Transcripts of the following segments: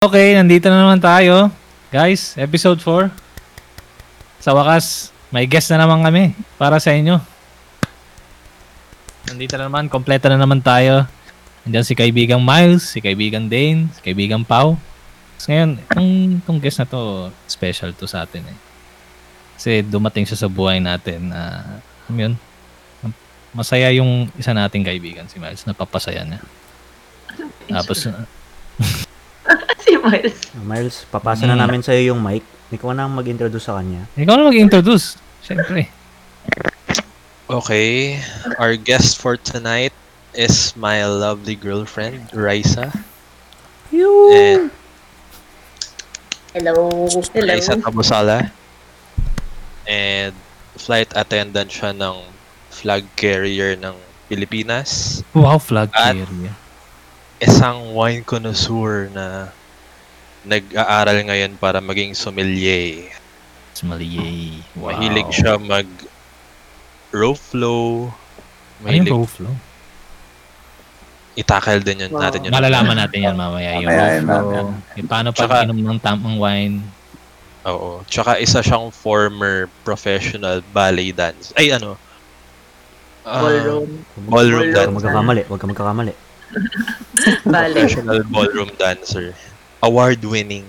Okay, nandito na naman tayo. Guys, episode 4. Sa wakas, may guest na naman kami para sa inyo. Nandito na naman, kompleto na naman tayo. Nandiyan si kaibigang Miles, si kaibigang Dane, si kaibigang Pau. So ngayon, itong, itong guest na to, special to sa atin eh. Kasi dumating siya sa buhay natin na, uh, yun, masaya yung isa nating kaibigan, si Miles, napapasaya niya. Tapos, si Miles. Miles, papasa na Mm. namin sa iyo yung mic. Ikaw na ang mag-introduce sa kanya. ikaw na mag-introduce. Siyempre. Okay, our guest for tonight is my lovely girlfriend, Raisa. And Hello. Hello. Raisa Tabusala. And flight attendant siya ng flag carrier ng Pilipinas. Wow, flag At- carrier. Isang wine connoisseur na nag-aaral ngayon para maging sommelier. Sommelier. Wow. Mahilig siya mag row flow. Ano yung Mahilig row flow? itakal din yun Wow. natin yun. Malalaman natin yan mamaya. Yung Mamaya row flow. Yung paano Tsaka- pag inom ng tamang wine. Oo. Tsaka isa siyang former professional ballet dance. Ay, ano? Ah, Ballroom. Ballroom Ballroom. Huwag ka dancer. magkakamali. Huwag ka magkakamali. Ballet. Professional ballroom dancer. Award-winning.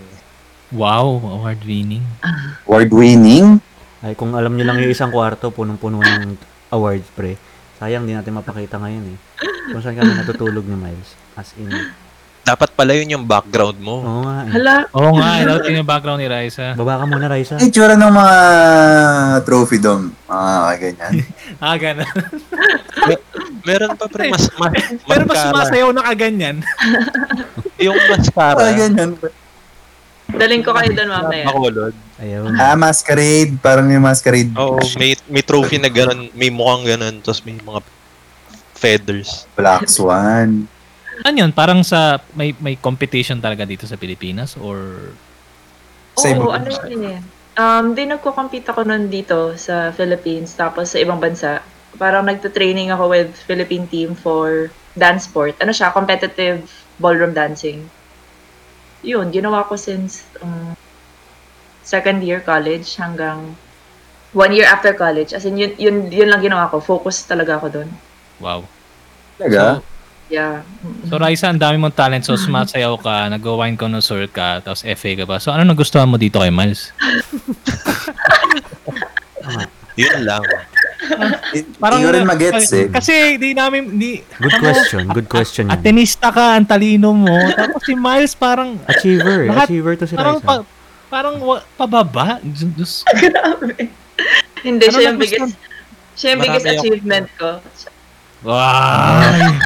Wow, award winning. Award-winning? Ay, kung alam nyo lang yung isang kwarto, punong-puno ng awards, pre. Sayang, di natin mapakita ngayon eh. Kung saan kami natutulog ni Miles. As in, Dapat pala yun yung background mo. oo nga eh. Hala. Oo nga, eh, dapat yung background ni Raisa. Baba ka muna, Raisa. Ang itsura ng mga trophy dome. Ah, ganyan. Ah, ganun. Meron pa pre, mas, mas, Pero mas mascara. sumasayaw na kaganyan. Yung Ah, mascara. ganyan. Daling ko kayo doon mamaya. Makulod. Ayun. Ah, masquerade. Parang yung masquerade. Oo, may, may trophy na ganun. May mukhang ganun. Tapos may mga feathers. Black Swan. Ano yun? Parang sa, may may competition talaga dito sa Pilipinas? Or, Sa Oo, ano yun eh. Um, di nagko-compete ako noon dito sa Philippines, tapos sa ibang bansa. Parang nagta-training ako with Philippine team for dance sport. Ano siya, competitive ballroom dancing. Yun, ginawa ko since um, second year college hanggang one year after college. As in, yun, yun, yun lang ginawa ko. Focus talaga ako doon. wow. Talaga? Yeah. So, Raisa, ang dami mong talent. So, sumasayaw ka, nag-wine connoisseur ka, tapos FA ka ba? So, ano nagustuhan mo dito kay Miles? Yun lang. Parang Hindi ko rin magets eh. Kasi, di namin, di, Good question. Good question yan. Atenista ka, ang talino mo. Tapos si Miles parang, Achiever. Lahat- Achiever to si parang Raisa. pa, parang wa- pababa. Diyos-. Grabe. Hindi, Ano siya yung biggest, siya yung biggest achievement ko. Wow.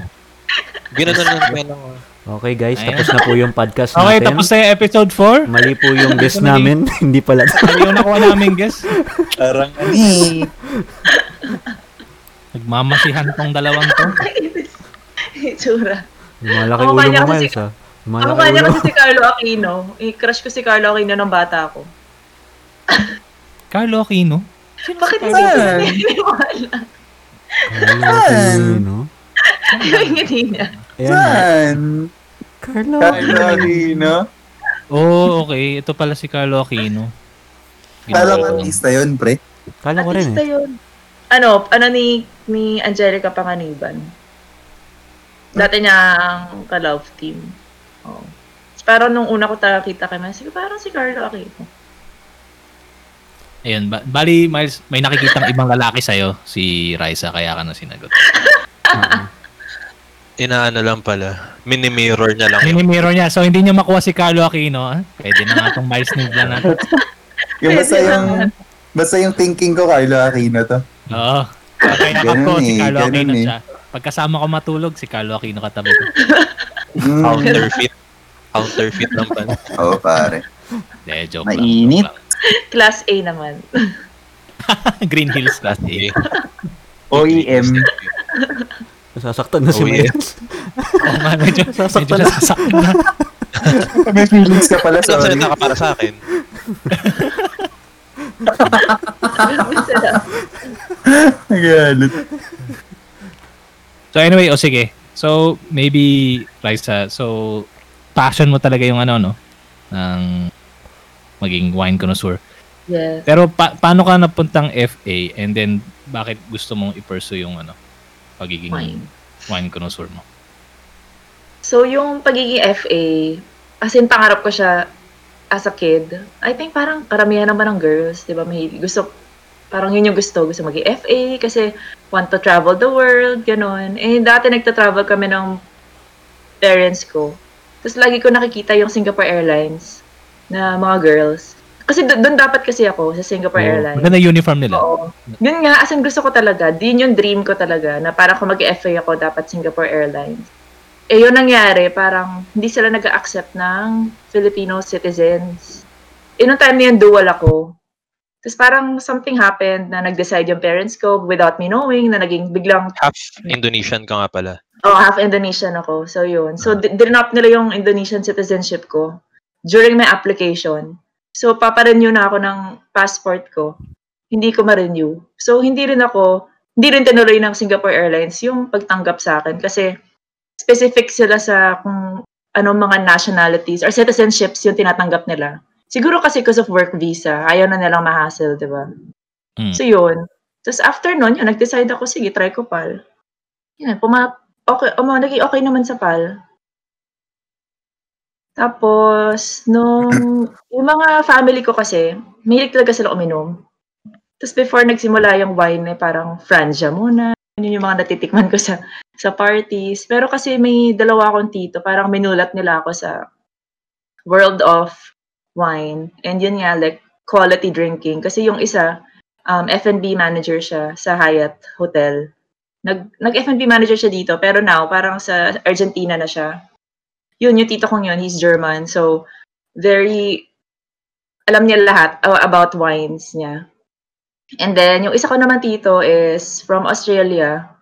Gano'n lang yan lang. Okay guys, Ayan. tapos na po yung podcast Okay, natin. tapos na yung episode 4. Mali po yung guest namin. Hindi pala. Ano yung nakuha namin, guys? Parang ani. Nagmamasihan tong dalawang to. Itsura. Lumalaki Ako ulo mo, Miles, ha? Ako Lumalaki kanya ulo. kasi si Carlo Aquino. I-crush ko si Carlo Aquino nung bata ako. Carlo Aquino. Bakit hindi ko naniniwala? Carlo? Aquino. Yung ngiti niya. Ayan. Saan? Carlo Carlo Aquino? Oh, okay. Ito pala si Carlo Aquino. Parang artista yun, pre. Kala ko rin Artista eh. yun. Ano, ano ni ni Angelica Panganiban. Dati niya ang ka-love team. Oh. Pero nung una ko talaga kita kay Messi, parang si Carlo Aquino. Ayun, ba- bali, Miles, may nakikitang ibang lalaki sa'yo, si Raisa, kaya ka na sinagot. Inaano lang pala. Mini-mirror niya lang Mini-mirror niya. So, hindi niya makuha si Carlo Aquino. Ah? Pwede na nga itong Miles Nibla natin. Yung basta yung, basta yung thinking ko, Carlo Aquino to. Oo. Ganun ako, si eh, Carlo ganun Aquino eh. siya. Pagkasama ko matulog, si Carlo Aquino katabi ko. Mm. counterfeit. Counterfeit lang pala. Oo, pare. De, joke Mainit. lang. Class A naman. joke lang. Green Hills Class A. OEM. Nasasaktan na si Oh, yeah. Miles. Oo nga, medyo, medyo Sasaktan na. nasasaktan na. May feelings ka pala, sorry. salita ka para sa akin? Nagalit. So anyway, o sige. So maybe Raisa, so passion mo talaga yung ano no, ng maging wine connoisseur. Yes. Pero pa- paano ka napuntang FA and then bakit gusto mong i-pursue yung ano, pagiging Wine. wine connoisseur mo? So, yung pagiging FA, as in, pangarap ko siya as a kid. I think parang karamihan naman ng girls, di ba, may gusto, parang yun yung gusto, gusto maging FA kasi want to travel the world, ganun. Eh, dati nagta-travel kami ng parents ko. Tapos lagi ko nakikita yung Singapore Airlines na mga girls. Kasi do- doon dapat kasi ako sa Singapore Airlines. Maganda yung uniform nila. Oo. Yun nga, as in gusto ko talaga. Din yung dream ko talaga na parang kung mag-FA ako, dapat Singapore Airlines. Eh, yun nangyari, parang hindi sila nag accept ng Filipino citizens. Eh, nung time na yun, dual ako. Tapos parang something happened na nag-decide yung parents ko without me knowing na naging biglang, Half Indonesian ka nga pala. oh, half Indonesian ako. So, yun. So, di- dinop nila yung Indonesian citizenship ko during my application. So, paparenew na ako ng passport ko. Hindi ko ma-renew. So, hindi rin ako, hindi rin tinuloy ng Singapore Airlines yung pagtanggap sa akin kasi specific sila sa kung anong mga nationalities or citizenships yung tinatanggap nila. Siguro kasi because of work visa, ayaw na nilang ma-hassle, di ba? Mm. So, yun. Tapos after nun, yun, nag-decide ako, sige, try ko pal. Yan, puma, okay, um, naging okay naman sa pal. Tapos, nung, yung mga family ko kasi, mahilig talaga sila uminom. Tapos before nagsimula yung wine, eh, parang Francia muna. Yun yung mga natitikman ko sa sa parties. Pero kasi may dalawa akong tito, parang minulat nila ako sa world of wine. And yun nga, like, quality drinking. Kasi yung isa, um, F&B manager siya sa Hyatt Hotel. Nag, nag-F&B manager siya dito, pero now, parang sa Argentina na siya. Yun, yung tito kong yun, he's German. So, very, alam niya lahat about wines niya. And then, yung isa ko naman tito is from Australia.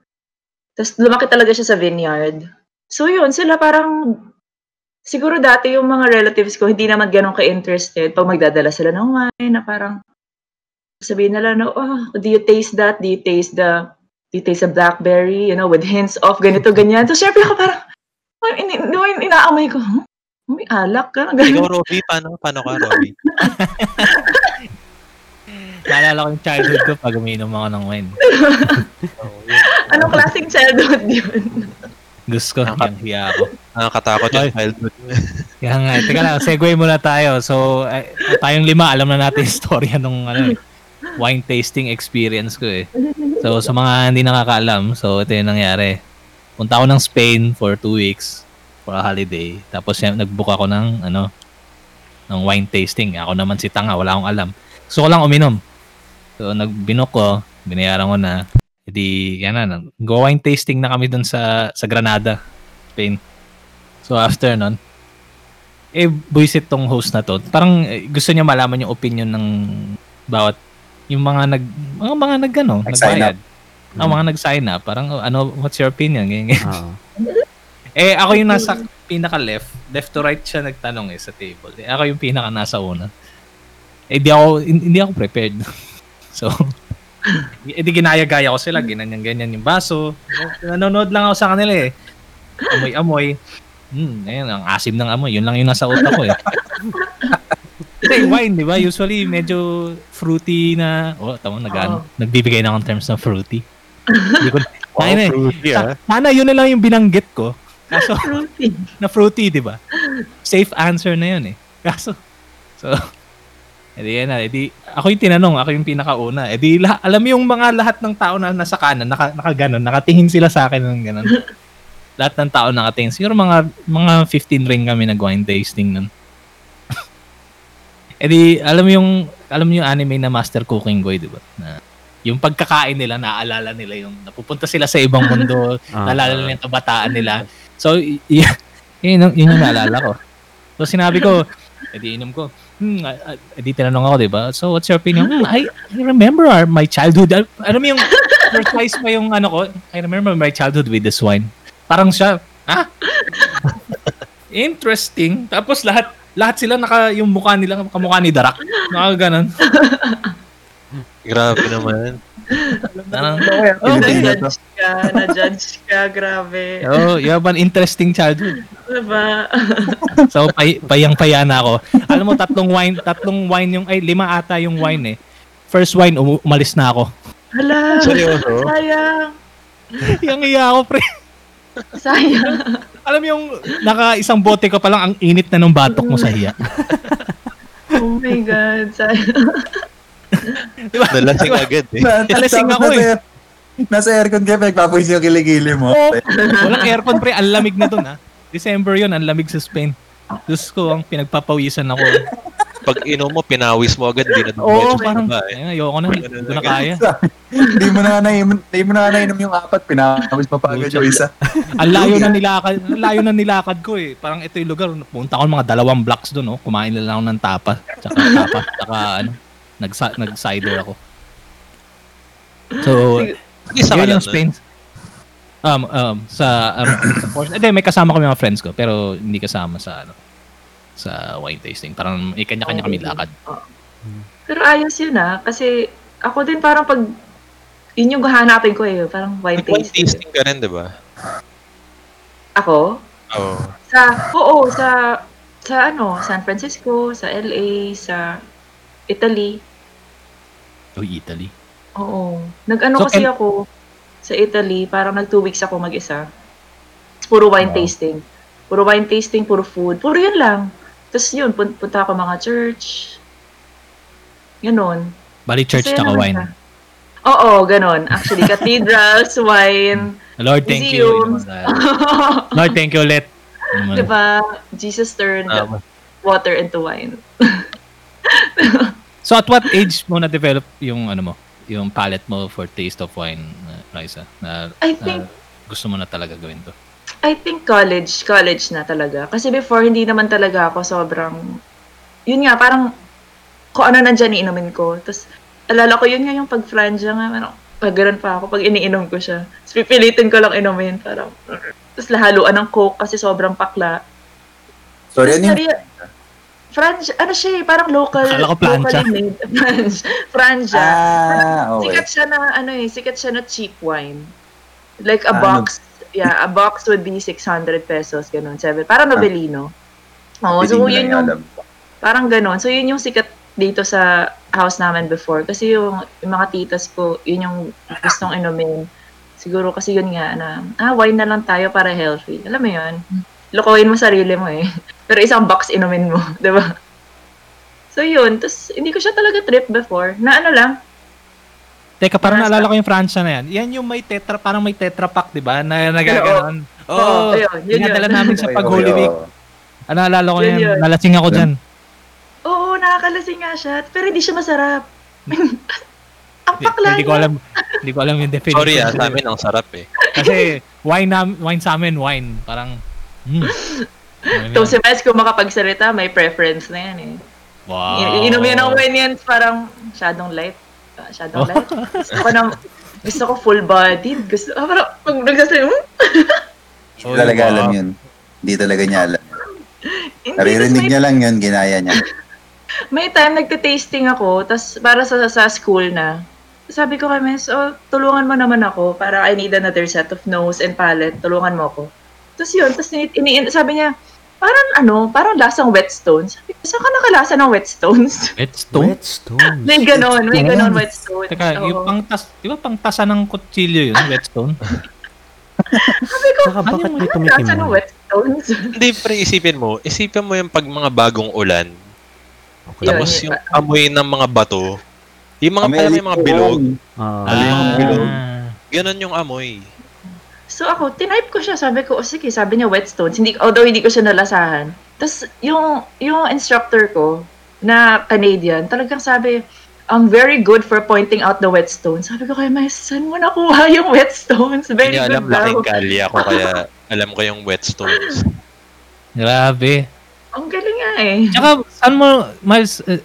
Tapos lumaki talaga siya sa vineyard. So yun, sila parang, siguro dati yung mga relatives ko, hindi naman ganun ka-interested pag magdadala sila ng wine, na parang, sabihin nila, no, oh, do you taste that? Do you taste the, do you taste the blackberry? You know, with hints of ganito, ganyan. So syempre ako parang, oh, in, in, in, inaamay ko, huh? May alak ka? Ikaw, Ganun. Robbie, paano, paano ka, Robbie? Naalala ko yung childhood ko pag umiinom ako ng wine. Anong klaseng childhood yun? Gusto ko, yung hiya ako. Nakakatakot yung childhood. Kaya nga, eh, teka lang, segue muna tayo. So, ay, tayong lima, alam na natin yung storya nung ano, eh, wine tasting experience ko eh. So, sa mga hindi nakakaalam, so ito yung nangyari. Punta ako ng Spain for two weeks for a holiday. Tapos yan, nag-book ako ng, ano, ng wine tasting. Ako naman si Tanga, wala akong alam. Gusto ko lang uminom. So, nagbinok ko, binayaran ko na. Hindi, yan na, go wine tasting na kami dun sa, sa Granada, Spain. So, after nun, eh, buisit tong host na to. Parang eh, gusto niya malaman yung opinion ng bawat yung mga nag mga mga nag ano, Nag-sign nagbayad. Ang mga nag-sign up, parang ano, what's your opinion? Ganyan, ganyan. Oo. Eh, ako yung nasa pinaka left, left to right siya nagtanong eh sa table. Eh, ako yung pinaka nasa una. Eh, di ako, hindi ako prepared. so, eh, di ginaya-gaya ko sila, ginanyan-ganyan yung baso. Nanonood lang ako sa kanila eh. Amoy-amoy. Hmm, ayun, ang asim ng amoy. Yun lang yung nasa utak ko eh. Kasi wine, di ba? Usually, medyo fruity na... Oh, tama, nag, Oo. nagbibigay na akong terms ng fruity. Hindi ko, Ayun eh. fruity, ah. Sa- Sana yun na lang yung binanggit ko. Kaso, Fruity. na fruity, di ba? Safe answer na yun eh. Kaso, so, edi yan na, edi, ako yung tinanong, ako yung pinakauna. Edi, lah, alam mo yung mga lahat ng tao na nasa kanan, naka, naka ganon, nakatingin sila sa akin ng ganon. lahat ng tao nakatingin. Siguro mga, mga 15 ring kami nag-wine tasting nun. edi, alam mo yung, alam mo yung anime na Master Cooking Boy, di ba? Na, yung pagkakain nila, naaalala nila yung napupunta sila sa ibang mundo, Ah. naalala nila yung kabataan nila. So, y- yun, yung- yun yung naalala ko. So, sinabi ko, edi inom ko, hmm, edi tinanong ako, di ba? So, what's your opinion? Hmm, I, I remember our, my childhood. Al- Ano mo yung, twice pa yung ano ko, I remember my childhood with this wine. Parang siya, ha? Interesting. Tapos lahat, lahat sila naka, yung mukha nila, kamukha ni Darak. Naka ganon. Grabe naman. Parang, Oh, oh, Na-judge ka, na-judge ka, grabe. oh, you have an interesting childhood. Diba? So, pay, payang-paya na ako. Alam mo, tatlong wine, tatlong wine yung, ay, lima ata yung wine eh. First wine, um- umalis na ako. Hala, Seryoso? sayang. Yang iya ako, pre. Sayang. Alam mo yung naka isang bote ka pa lang, ang init na ng batok mo sa hiya. Oh my God, sayang. Diba? Nalasing agad eh. Na- Nalasing ako nasa eh. Nasa aircon ka, pinagpapulis yung kiligili mo. Oo. Walang aircon, pre. Ang lamig na dun, ha. December yun, ang lamig sa Spain. Diyos ko, ang pinagpapawisan ako. Pag inom mo, pinawis mo agad, di na Oo, sa parang, baba eh. ay, ayoko na, hindi ko na kaya. Hindi mo na nainom, hindi mo na nainom yung apat, pinapawis pa pa agad yung isa. Ang layo na nilakad, ang layo na nilakad ko eh. Parang ito yung lugar, punta ko ng mga dalawang blocks doon, oh. Kumain na lang ako ng tapa, tsaka tapa, tsaka ano, nag nag-cider ako. So, Isa yun lang yung Spain. Um, um, sa, um, sa portion, hindi, may kasama kami mga friends ko, pero hindi kasama sa, ano, sa wine tasting. Parang may kanya-kanya kami lakad. Pero ayos yun ah. Kasi ako din parang pag yun yung hahanapin ko eh. Parang wine tasting. tasting ka rin, di ba? Ako? Oo. Sa, oo, sa, sa ano, San Francisco, sa LA, sa Italy. Uy, Italy. Oo. Nag-ano So, kasi and- ako sa Italy, parang nag two weeks ako mag-isa. Puro wine Wow. tasting. Puro wine tasting, puro food. Puro yun lang. Tapos yun, pun- punta ako mga church. Ganon. Bali church Masaya tsaka naman wine. Oo, ganon. Actually, cathedrals, wine. Lord, thank you. Museums. Lord, thank you ulit. Ano naman. diba? Jesus turned Tama. water into wine. So at what age mo na-develop yung ano mo, yung palate mo for taste of wine, uh, Raisa? Na, I na think, gusto mo na talaga gawin to. I think college, college na talaga. Kasi before, hindi naman talaga ako sobrang, yun nga, parang, kung ano nandyan, iinumin ko. Tapos, alala ko, yun nga yung pag franja nga, parang, pag ganun pa ako, pag iniinom ko siya. Tapos, pipilitin ko lang inumin, parang, tapos lahaluan ng coke kasi sobrang pakla. Sorry, Tapos, ano yung Franja, ano siya eh, parang local, Akala ko plancha. locally made. Franja. Franja. Ah, okay. Sikat siya na, ano eh, sikat siya na cheap wine. Like a Ah, box, yeah, a box would be 600 pesos, ganun, seven. Parang Novelino. Oo, so Hindi mo yun yung, alam. parang ganun. So yun yung sikat dito sa house namin before. Kasi yung, yung mga titas ko, yun yung gustong inumin. Siguro kasi yun nga na, ah, wine na lang tayo para healthy. Alam mo yun? Lokohin mo sarili mo eh. Pero isang box inumin mo, di ba? So yun, tapos hindi ko siya talaga trip before. Na ano lang, Teka, parang Yes, naalala ko yung Francia na yan. Yan yung may tetra, parang may tetra pack, di ba? Na nagaganon. Oo, oh, ayun, yun dinadala yun. namin sa pag Holy Week. Ah, naalala ko Yun yan. yun. Nalasing ako dyan. Oo, nakakalasing nga siya. Pero hindi siya masarap. Ang pakla hindi ko alam, hindi ko alam yung definition. Sorry ah, sa amin ang sarap eh. Kasi wine, na, wine sa amin, wine. Parang, Ito yan? si Miles, kung makapagsalita, may preference na yan eh. Wow. I- Inom yan ng wine yan, parang shadong light. Ah, shadong light. Gusto ko na, gusto ko full bodied. Gusto, ah, parang, pag nagsasabi, hmm? Hindi talaga wow. alam yun. Hindi talaga niya alam. Naririnig niya lang yun, ginaya niya. may time nagte-tasting ako, tas para sa, sa school na, sabi ko kay Miss, oh, tulungan mo naman ako para I need another set of nose and palate. Tulungan mo ako. Tapos yun, tapos ini, ini, sabi niya, parang ano, parang lasang whetstones. Sabi ko, saan ka nakalasa ng whetstones? Whetstone? Whetstone. may ganon, may ganon whetstone. Teka, Oo. yung pang tas, di ba pang tasa ng kutsilyo yun, whetstone? Sabi ko, Saka bakit ano may yung tumikim lasa ng mo? whetstones? Hindi, pre, isipin mo. Isipin mo yung pag mga bagong ulan. Okay. Tapos yun. yung amoy ng mga bato. Yung mga, alam mo yung mga bilog. Ah, Ano yung bilog? Ah. Ganon yung amoy. So ako, tinype ko siya. Sabi ko, oh sige, sabi niya whetstones. Hindi, although hindi ko siya nalasahan. Tapos yung, yung instructor ko na Canadian, talagang sabi, I'm very good for pointing out the whetstones. Sabi ko kay May, saan mo nakuha yung whetstones? Very Hindi alam, good daw. laking kali ako kaya alam ko yung whetstones. Grabe. Ang galing nga eh. Tsaka, saan mo, Miles, eh,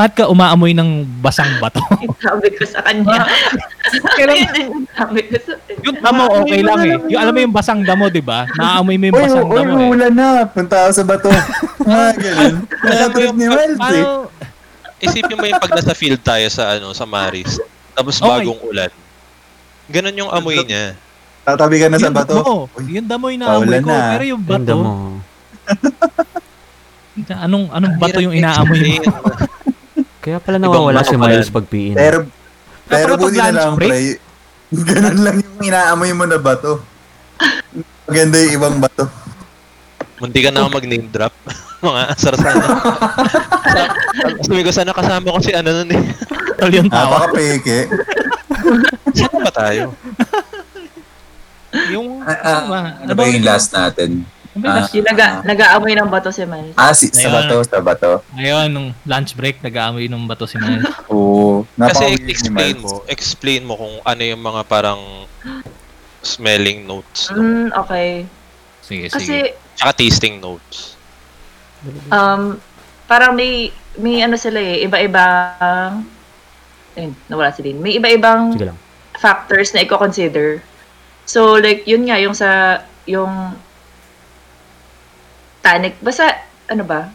bakit ka umaamoy ng basang bato? sabi ko sa kanya. Kailan, yung sabi ko sa yung damo, okay lang eh. Yung, alam mo yung basang damo, di ba? Naaamoy mo yung Uy, basang uy, damo eh. ulan na. Punta ako sa bato. ah, ganun. Nakatrip ni Miles eh. Isipin mo yung pag nasa field tayo sa ano sa Maris. tapos bagong ulan. Ganon yung amoy niya. Tatabi ka na sa Yung bato. damo, yung damoy na amoy Paulan ko. na. Pero yung Yung bato, damo. anong anong bato yung inaamoy mo? Kaya pala nawawala si Miles pag piin. Pero, pero pag buti na lunch lang, break? pre. Ganun lang yung inaamoy mo na bato. Maganda yung ibang bato. Munti ka na ako mag-name drop. Mga asar sana. Sa- Sabi ko sana kasama ko si ano nun eh. Yung tawa. Napaka-peke. Saan ba tayo? yung, ano ba? Ano ba yung last natin? Ba yung naga, nag-aamoy ng bato si Miles. Ah, si, sa Ayun. bato, sa bato. Ayun, nung lunch break, nag-aamoy ng bato si Miles. Oo. Kasi napaka-weird ni explain Miles. mo, explain mo kung ano yung mga parang smelling notes. No? Mm, okay. Sige, sige. Kasi, Tsaka tasting notes. um, parang may, may ano sila eh, iba-ibang, ayun, nawala si Dean. May iba-ibang Sige lang. factors na i-consider. So, like, yun nga, yung sa, yung tanic, basta, ano ba?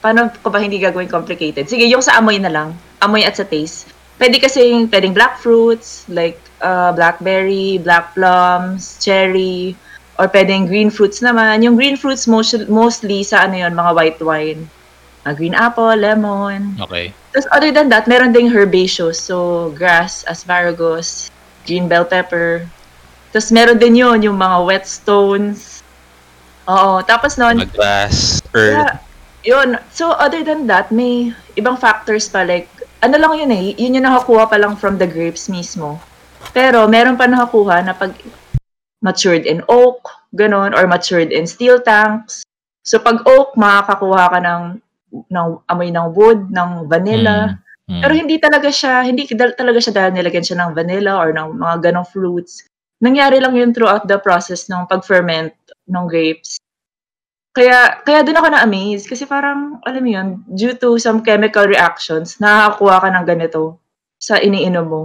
Paano ko ba hindi gagawin complicated? Sige, yung sa amoy na lang. Amoy at sa taste. Pwede kasi pwedeng black fruits, like uh, blackberry, black plums, cherry, or pwedeng green fruits naman. Yung green fruits most, mostly sa ano yun, mga white wine. Uh, green apple, lemon, Okay. tapos other than that, meron ding herbaceous. So, grass, asparagus, green bell pepper. Tapos meron din yun, yung mga whetstones. Oo. Tapos nun, Mag-grass, earth. yeah, yun. So, other than that, may ibang factors pa. Like, ano lang yun eh, yun yung nakakuha pa lang from the grapes mismo. Pero, meron pa nakakuha na pag matured in oak, ganun, or matured in steel tanks. So, pag oak, makakakuha ka ng, ng amoy ng wood, ng vanilla. Mm, mm. Pero hindi talaga siya, hindi dal- talaga siya dahil nilagyan siya ng vanilla or ng mga ganong fruits. Nangyari lang yun throughout the process ng pag-ferment ng grapes. Kaya, kaya doon ako na-amaze kasi parang, alam mo yun, due to some chemical reactions, nakakakuha ka ng ganito sa iniinom mo.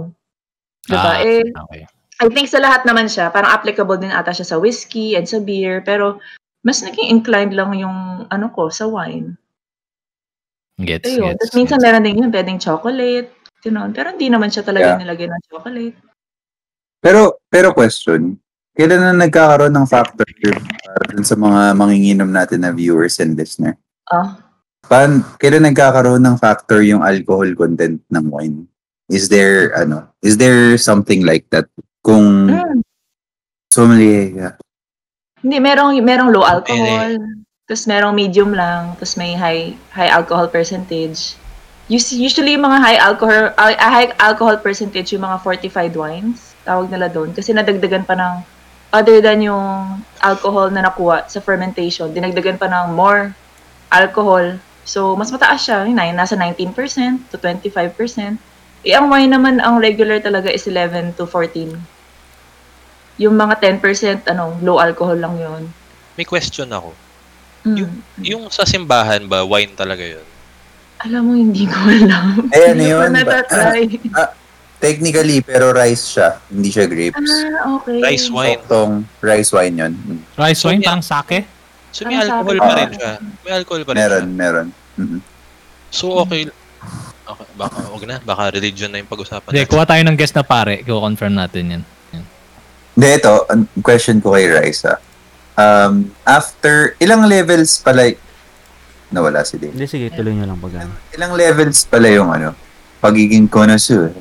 Diba? Ah, eh, okay. I think sa lahat naman siya, parang applicable din ata siya sa whiskey and sa beer, pero mas naging inclined lang yung ano ko sa wine. Gets, Ayun. gets. Tapos minsan gets. meron din yun, pwedeng chocolate, gano'n. Pero hindi naman siya talaga Yeah. nilagay ng chocolate. Pero, pero question, kailan na nagkakaroon ng factor para dun sa mga manginginom natin na viewers and listener? Ah, Pan, kailan nagkakaroon ng factor yung alcohol content ng wine? Is there, ano, is there something like that? Kung mm. sommelier ka. Hindi, merong, merong low alcohol, tapos merong medium lang, tapos may high high alcohol percentage. Us- Usually, yung mga high alcohol uh, high alcohol percentage yung mga fortified wines, tawag nila doon. Kasi nadagdagan pa ng, other than yung alcohol na nakuha sa fermentation, dinagdagan pa ng more alcohol. So, mas mataas siya, yun nasa 19% to 25%. Eh, ang wine naman, ang regular talaga is 11 to 14. Yung mga 10%, ano, low alcohol lang yun. May question ako. Mm. Yung, yung sa simbahan ba, wine talaga yun? Alam mo, hindi ko alam. Eh, ano Hindi ko yun? natatry. Technically, pero rice siya. Hindi siya grapes. ah, okay. Rice wine. Soktong rice wine yun. Mm. Rice wine, parang sake? So may alcohol sabi pa rin siya. May alcohol pa rin Meron, siya. meron. Mhm. So okay. okay baka, wag na. Baka religion na yung pag-usapan Hindi, natin. kuha tayo ng guest na pare. Ko-confirm natin yan. Hindi, ito, ang question ko kay Raisa. Um, after, ilang levels pala, nawala si Dave. Hindi, sige, tuloy nyo lang pag ano. Ilang levels pala yung ano, pagiging connoisseur?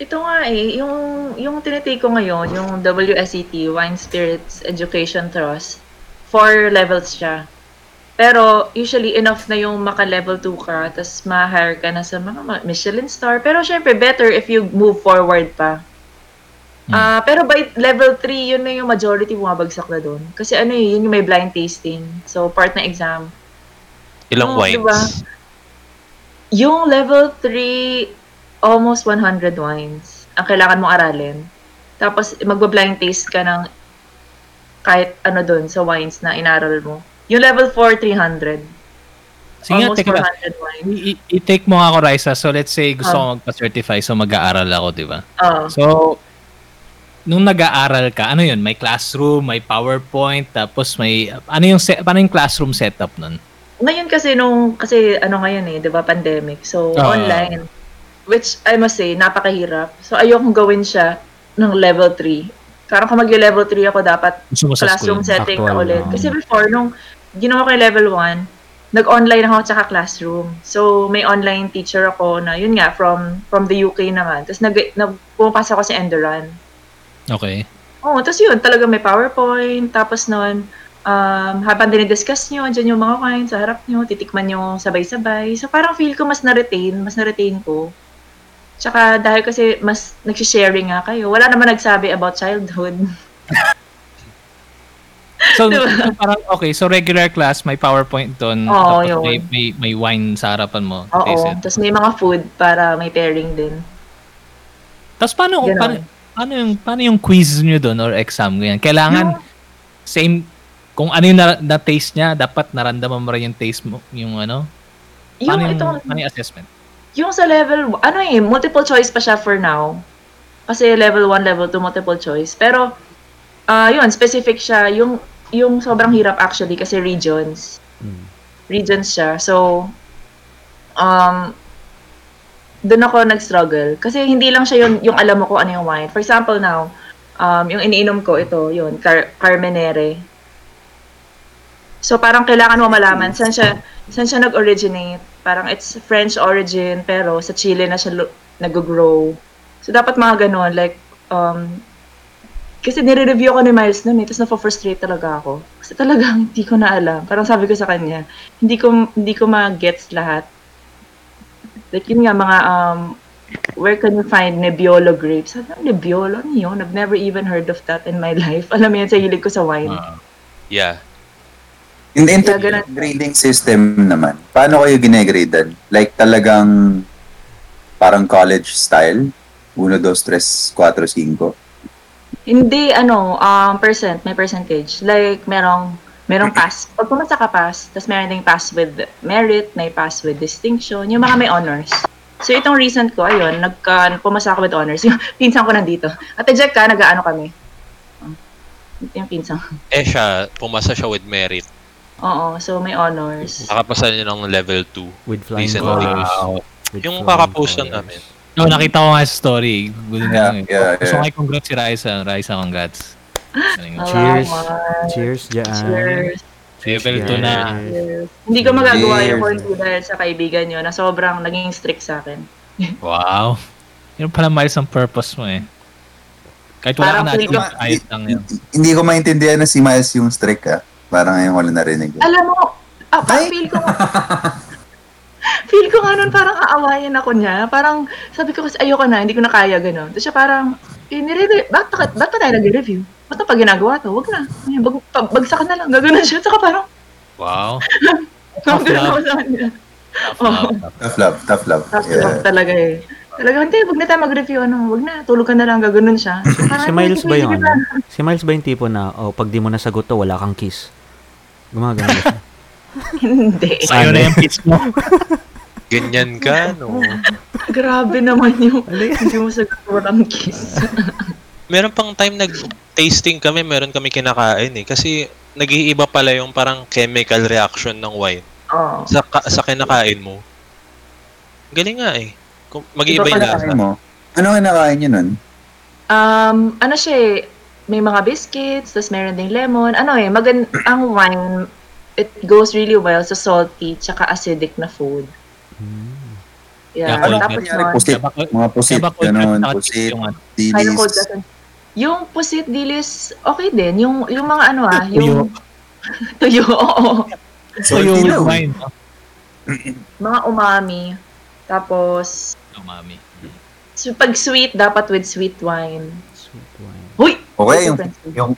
Ito nga eh, yung, yung tinitake ko ngayon, yung WSET, Wine Spirits Education Trust, four levels siya. Pero usually enough na yung maka-level 2 ka, tapos ma-hire ka na sa mga Michelin star. Pero syempre, better if you move forward pa. Hmm. Ah, pero by level 3, yun na yung majority bumabagsak na doon. Kasi ano eh, yun yung may blind tasting. So, part na exam. Ilang Oo, wines? diba? Yung level 3, almost 100 wines ang kailangan mong aralin. Tapos, magba-blind taste ka ng kahit ano doon sa wines na inaral mo. Yung level 4, 300. Sige almost teka lang. 400 wines. I- I-take mo ako, Raisa. So, let's say gusto Ah. ko magpa-certify, so mag-aaral ako, di ba? Oo. So, nung nag-aaral ka, ano yun? May classroom, may PowerPoint, tapos may, ano yung, se- paano yung classroom setup nun? Ngayon kasi nung, kasi ano ngayon eh, di ba, pandemic. So, Ah. online. Which I must say, napakahirap. So, ayokong gawin siya ng level 3. Parang kung mag-level 3 ako, dapat classroom school. setting na ulit. um, Kasi before, nung ginawa ko yung level 1, nag-online ako tsaka classroom. So, may online teacher ako na, yun nga, from from the UK naman. Tapos, nag, nag, pumapasa ako sa Enduran. Okay. Oo, tapos yun, talaga may PowerPoint. Tapos noon, um, habang dinidiscuss nyo, andyan yung mga wine sa harap nyo, titikman nyo sabay-sabay. So, parang feel ko mas na-retain, mas na-retain ko. Tsaka dahil kasi mas nagsisharing nga kayo, wala naman nagsabi about childhood. So, Diba? so parang, okay, so regular class, may PowerPoint doon. Oo, tapos may, may, may wine sa harapan mo. Oo, tapos may mga food para may pairing din. Tapos paano, Ganon. paano, paano yung, paano yung quiz nyo doon or exam ganyan? Kailangan, same, kung ano yung na, na-taste niya, dapat naramdaman mo rin yung taste mo, yung ano? Yung, Paano yung, ito, paano yung assessment? Yung sa level, ano eh, multiple choice pa siya for now. Kasi level 1, level 2, multiple choice. Pero, ah yun, specific siya. Yung, yung sobrang hirap actually kasi regions. Mm. regions siya. So, um, doon ako nag-struggle. Kasi hindi lang siya yung, yung alam mo ko ano yung wine. For example now, um, yung iniinom ko, ito, yun, Car- Carmenere. So, parang kailangan mo malaman saan siya, saan siya nag-originate. Parang it's French origin, pero sa Chile na siya nag-grow. So, dapat mga ganun, like, um, kasi nire-review ko ni Miles noon eh, tapos na-frustrate talaga ako. Kasi talagang hindi ko na alam. Parang sabi ko sa kanya, hindi ko hindi ko ma-gets lahat. Like yun nga, mga, um, where can you find Nebbiolo grapes? Sabi ko, Nebbiolo? Ano? I've never even heard of that in my life. Alam mo yan, sa hilig ko sa wine. Ah. Yeah. In the Kaya ganun. grading system naman, paano kayo ginegradean? Like talagang parang college style? 1, 2, 3, 4, 5? Hindi, ano, um, percent, may percentage. Like, merong, merong pass. Pag pumasa ka pass, tapos meron ding pass with merit, may pass with distinction, yung mga may honors. So, itong recent ko, ayun, nagka, pumasa ako with honors. Yung pinsan ko nandito. At Jack ka, nag-ano kami. Yung pinsan. Eh siya, pumasa siya with merit. Oo, so may honors. Nakapasa niya ng level 2. With flying Recent colors. Wow. With Yung kakapost lang namin. No, nakita ko nga sa story. Good Yeah, nga. eh. yeah, Gusto yeah. congrats si Raisa. Raisa, congrats. Cheers. Cheers, Jaan. Cheers. Level Cheers, 2 na. Cheers. Hindi ko magagawa yung Cheers. quarantine dahil sa kaibigan nyo na sobrang naging strict sa akin. Wow. Yun pala miles ang purpose mo eh. Kahit wala Parang ka na ayos lang yun. Hindi ko maintindihan na si Miles yung strict ah. Parang ngayon wala narinig. Alam mo, ah, Ay! feel ko feel ko nga nun parang aawayan ako niya. Parang sabi ko kasi ayoko na, hindi ko na kaya gano'n. Tapos siya parang, eh, nire ba't, ba't, ba't pa tayo nag-review? Ba't na pag ginagawa to? Wag na. Ay, Bag, pag, bagsakan na lang. Gagano'n siya. Saka parang, Wow. Tough gano'n ako love. sa kanya. Tough love. Tough love, tough love. Yeah. talaga eh. Talaga, hindi, wag na tayo mag-review. Ano, wag na, tulog ka na lang. Gagano'n siya. Parang, Si Miles sige, ba sige ano? Si Miles ba yung tipo na, oh, pag di mo nasagot to, wala kang kiss? Gumagano ba siya? Hindi. Sa'yo na yung pitch mo. Ganyan ka, no? Grabe naman yung hindi mo sa walang kiss. Meron pang time nag-tasting kami, meron kami kinakain eh. Kasi nag-iiba pala yung parang chemical reaction ng wine Oo. sa, ka- sa kinakain mo. Galing nga eh. Kung mag-iiba Iba yung lasa. Ano mo? Ano kinakain nyo nun? Um, ano siya eh, may mga biscuits, tapos meron ding lemon. Ano eh, magan ang wine, it goes really well sa salty tsaka acidic na food. Yeah. Yeah, cold Tapos nun, pusit. Mga pusit, ganun. Pusit, dilis. Yung pusit dilis, okay din. Yung, yung mga ano ah, Tuyo. yung... Tuyo, oo. So yung daw. wine. Mga umami. Tapos, Oh, mami. so pag sweet, dapat with sweet wine. Sweet wine. Huy! Okay, yung, yung,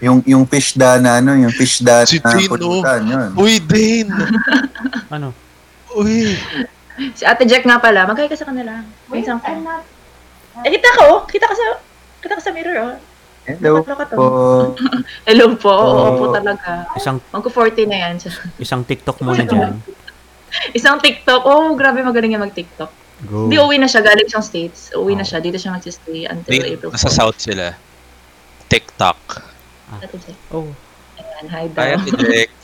yung, yung fish da na, ano, yung fish da Si na pulutan, yun. Uy, Dane! Ano? Uy! Si Ate Jack nga pala, magkaya ka sa kanila. Minsan ko. Eh, kita ka oh. Kita ka sa, kita ka sa mirror oh. Hello Nakaplo ka to. po. Hello po. Oo, Oh. po talaga. Isang Magko 40 na yan isang TikTok muna dyan. Isang TikTok. Oh, grabe magaling niya mag-TikTok. Go. Hindi, uwi na siya. Galing siyang States. Uwi na siya. Dito siya magsistay until April nasa 4. south sila. TikTok. Jack. Oh, Ayan, hi daw. Kaya direct.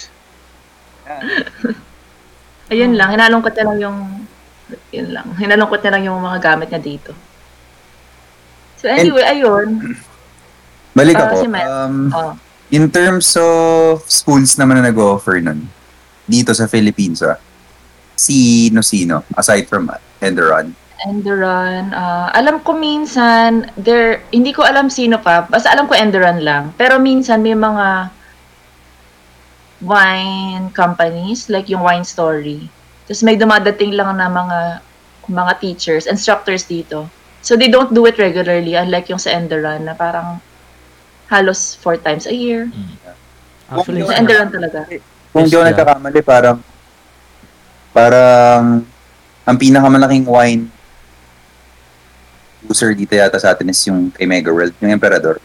Ayun lang. Hinalong ko na lang yung Yun lang. Hinalungkot niya lang yung mga gamit niya dito. So anyway, ayun. Balik Ah, ako. si Mel. Um, Oh. in terms of schools naman na nag-offer nun, dito sa Philippines, ah, sino-sino, aside from Enderon? Enderon. ah, alam ko minsan, there, hindi ko alam sino pa. Basta alam ko Enderon lang. Pero minsan may mga wine companies, like yung wine story. Tapos may dumadating lang na mga mga teachers, instructors dito. So they don't do it regularly, unlike yung sa Enderon na parang halos four times a year. Actually, Sa Yes, Enderon talaga. Kung di ako nagkakamali, parang parang ang pinakamalaking wine user dito yata sa atin is yung kay Mega World, yung Emperador.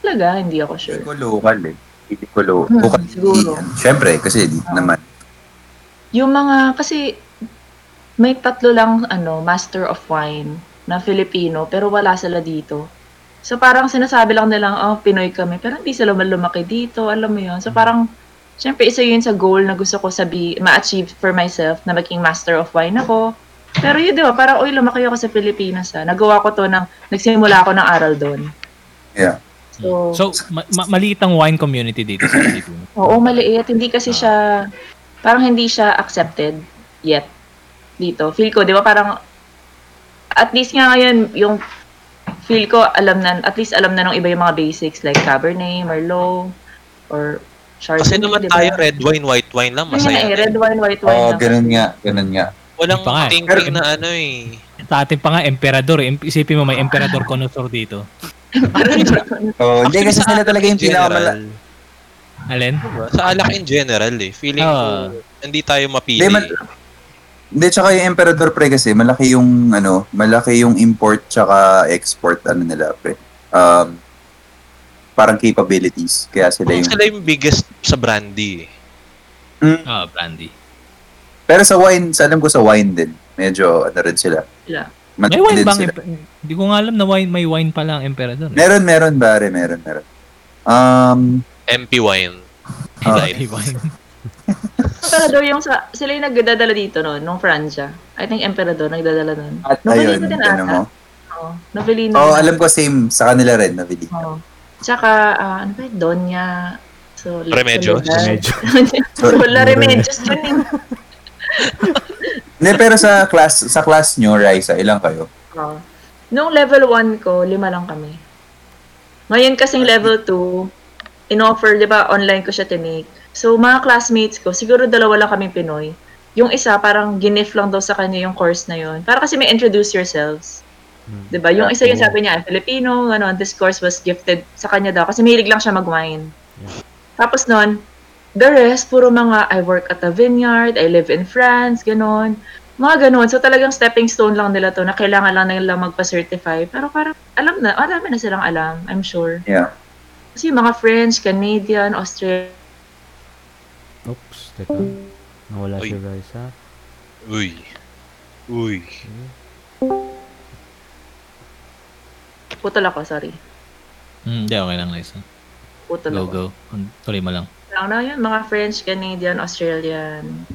Talaga, hindi ako Hindi sure. ko local eh. Hindi ko Hmm, local. siguro. Siyempre, kasi dito Ah. naman. Yung mga, kasi may tatlo lang ano, Master of Wine na Filipino, pero wala sila dito. So parang sinasabi lang nilang, oh, Pinoy kami, pero hindi sila lumaki dito, alam mo yun. So parang, syempre isa yun sa goal na gusto ko sabi, ma-achieve for myself na maging Master of Wine ako. Pero yun, di ba, parang, uy, lumaki ako sa Pilipinas, ha. Nagawa ko to ng, nagsimula ako ng aral doon. Yeah. So, So, ma- ma- maliit ang wine community dito sa Pilipinas. Oo, maliit. Hindi kasi siya, parang hindi siya accepted yet dito. Feel ko, di ba, parang, at least nga ngayon, yung feel ko, alam na, at least alam na nung iba yung mga basics like Cabernet, Merlot, or Chardonnay, Kasi naman di ba? tayo, red wine, white wine lang, Ayun nga eh, masaya. red wine, white wine. Oo, lang. ganun nga. Ganun nga. Walang Iba nga eh. tingting na ano eh. Sa atin pa nga, emperador. eh. Isipin mo, may emperador connoisseur dito. Oh, hindi kasi sila talaga yung pinakamala... general. Alin? Sa alak in general eh. Feeling Ah. ko, hindi tayo mapili. Hindi, man- Hindi, tsaka yung Emperador pre kasi, malaki yung, ano, malaki yung import tsaka export, ano nila pre. Um, parang capabilities. Kaya sila Kung yung... sila yung biggest sa brandy eh. Mm, Ah, brandy. Pero sa wine, sa alam ko sa wine din, medyo, ano rin sila. Sila. May Matindi wine bang? Hindi ko nga alam na wine, may wine pa lang emperador. eh. Meron, meron, bare, meron, meron. Um, MP wine. Ah. Design. May wine. Emperador yung sa, sila yung nagdadala dito, no? Nung Francia. I think Emperador nagdadala nun. at Novelino ayun, din ano ata. mo. Oo. Novelino. Oo, oh, alam ko same, sa kanila rin, nabili. Oo. Tsaka, ah, ano ba yun? Donya. So, Remedios? Soledad. So, Wala Remedios eh. Hindi, pero sa class, sa class nyo, Raisa, ilang kayo? Oo. Nung level 1 ko, lima lang kami. Ngayon kasing level 2, in-offer, di ba, online ko siya tinake. So, mga classmates ko, siguro dalawa lang kaming Pinoy. Yung isa, parang ginif lang daw sa kanya yung course na yun. Para kasi may introduce yourselves. Hmm. Di ba? Yung isa yung sabi niya, Filipino, ano, this course was gifted sa kanya daw. Kasi mahilig lang siya mag-wine. Yeah. Tapos nun, the rest, puro mga, I work at a vineyard, I live in France, ganon. Mga ganon. So talagang stepping stone lang nila to na kailangan lang nila magpa-certify. Pero parang, alam na, marami na silang alam, I'm sure. Yeah. Kasi mga French, Canadian, Australian, Oops, teka. Nawala Uy. si Raisa. Uy. Uy. putol ako, sorry. Hmm, Hindi, okay lang, Liza. Putol Go, ako. go. Tuloy mo lang. Lang na yun, mga French, Canadian, Australian,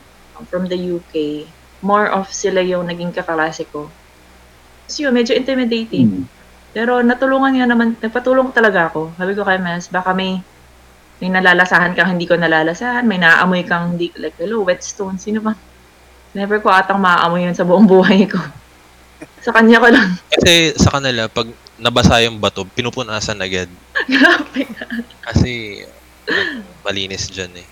from the UK. More of sila yung naging kaklase ko. So yun, medyo intimidating. Hmm. Pero natulungan nga naman, nagpatulong talaga ako. Sabi ko kay Mels, baka may may nalalasahan kang hindi ko nalalasahan, may naaamoy kang hindi, like, hello, whetstone, sino ba? Never ko atang maaamoy yun sa buong buhay ko. sa kanya ko lang. Kasi sa kanila, pag nabasa yung bato, pinupunasan agad. Grabe. Kasi ano, malinis dyan eh.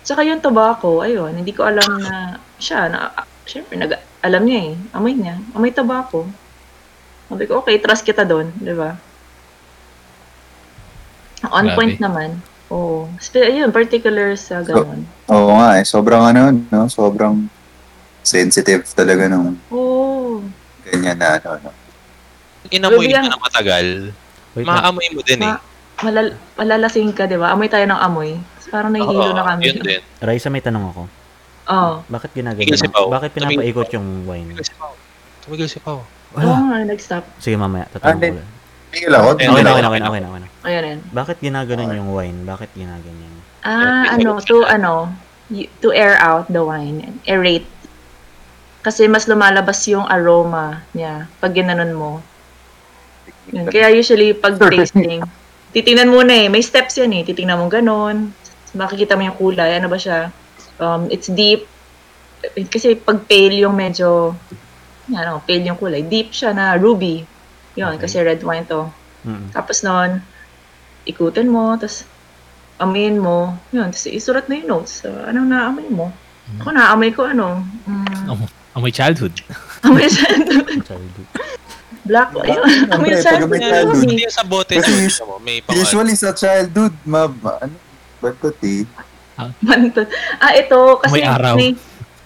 Tsaka yung tobacco, ayun, hindi ko alam na siya, na, syempre, nag, alam niya eh, amoy niya, amoy tobacco. Sabi ko, okay, trust kita doon, di ba? On Grabe. point naman. Oo. Spe- ayun, particular sa ganun. Oo nga eh, sobrang ano, no? Sobrang sensitive talaga nung Oo. ganyan na ano, no? Inamoy Bibigyan- mo na matagal, Wait lang. maamoy mo din eh. Ma- Malal- malalasing ka, di ba? Amoy tayo ng amoy. Parang nahihilo Oo, na kami. Yun din. Raisa, may tanong ako. Oo. Bakit ginagano? Tigil si Pao. Bakit Tumigil pinapaikot yung wine? Tumigil si Pao. Tumigil si Pao. Oo Wala. nga, nag-stop. Sige, mamaya. Ah, Tatanong hindi. ko lang. Tingil ako, Okay, Okay, tingil na, ako. okay, na, okay, na, okay, na, okay na. Ayun, ayun. Bakit ginaganon yung wine? Bakit ginaganyan? Ah, ano, to, ano, y- to air out the wine. Aerate. Kasi mas lumalabas yung aroma niya pag ginanon mo. Yun. Kaya usually pag tasting, titingnan muna eh. May steps yan eh. Titingnan mo ganon. Makikita mo yung kulay. Ano ba siya? Um, it's deep. Eh, Kasi pag pale yung medyo, ano, pale yung kulay. Deep siya na ruby. Yun, Okay. kasi red wine to. Mm. Tapos nun, ikutin mo, tapos amin mo. Yun, tapos isurat na yung notes. So, anong naamoy mo? Ako naamoy ko ano, mm, Am- Amoy childhood. amoy sandal. Childhood. Black, ayun, amoy Siyempre, pag may childhood, Hindi yung sa bote may pangalan. Usually sa childhood, ma, ma ano, ba't eh? Bantot. Ah, ito, kasi Amoy araw. may,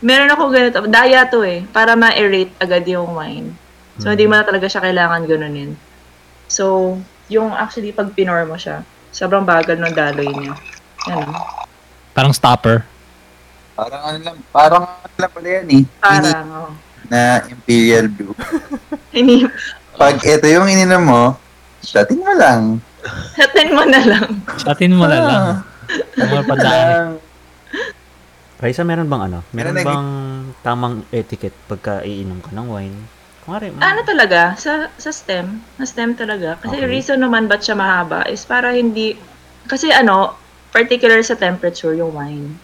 meron ako ganito. Daya to eh, para ma-erate agad yung wine. So, hindi mo na talaga siya kailangan ganunin. So, yung actually, pag pinor mo siya, sobrang bagal ng daloy niya. Yan oh. Parang stopper. Parang ano lang, parang ano lang pala yan eh. Parang, oh. Na Imperial Blue. Ini, Pag ito yung ininom mo, shotin mo lang. hatin mo na lang. Shatin mo na lang. Mga padaan. Lang. Raisa, meron bang ano? Meron nag- bang tamang etiquette pagka iinom ka ng wine? Kunwari, mm, Ano talaga? Sa sa stem. Sa stem talaga. Kasi Okay. reason naman ba't siya mahaba is para hindi... Kasi ano, particular sa temperature yung wine.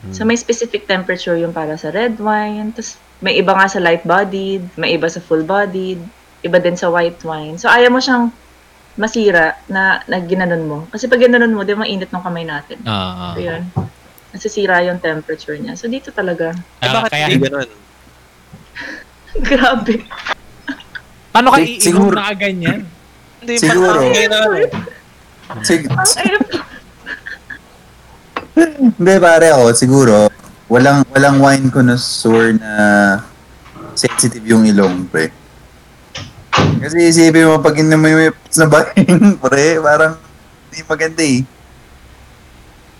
mm, So may specific temperature yung para sa red wine. Tapos may iba nga sa light-bodied, may iba sa full-bodied, iba din sa white wine. So ayaw mo siyang masira na, na ginanon mo. Kasi pag ginanon mo, di ba mainit ng kamay natin. Ah, ah. So yun. Nasisira yung temperature niya. So dito talaga. Eh, Ah, bakit kaya, hindi ganun? Grabe. paano ka iinom siguro- na ganyan? Hindi, Siguro. ano. Sig- Ang ayun. Hindi pare ako, siguro, walang walang wine connoisseur na sensitive yung ilong, pre. Kasi isipin mo, pag inom mo yung na bahin, pre, parang hindi maganda eh.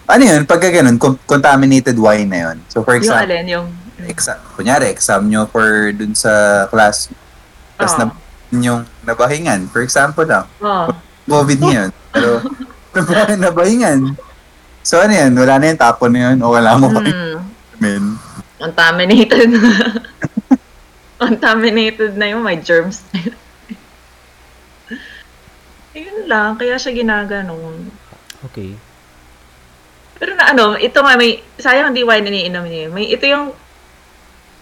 Ano yun? Pagka ganun, con- contaminated wine na yun. So for Yung example, alin, yung... exam, kunyari, exam nyo for dun sa class, tapos Oh. na yung nabahingan. For example lang, Oh. COVID ngayon. Pero, nabahingan, nabahingan. So ano yan, wala na yung tapon na yun, o wala mo pa Mm. Men. Contaminated. Contaminated na yung may germs na yun. Ayun lang, kaya siya ginaganon. okay. Pero na ano, ito nga may, sayang hindi wine iniinom niya. May, ito yung,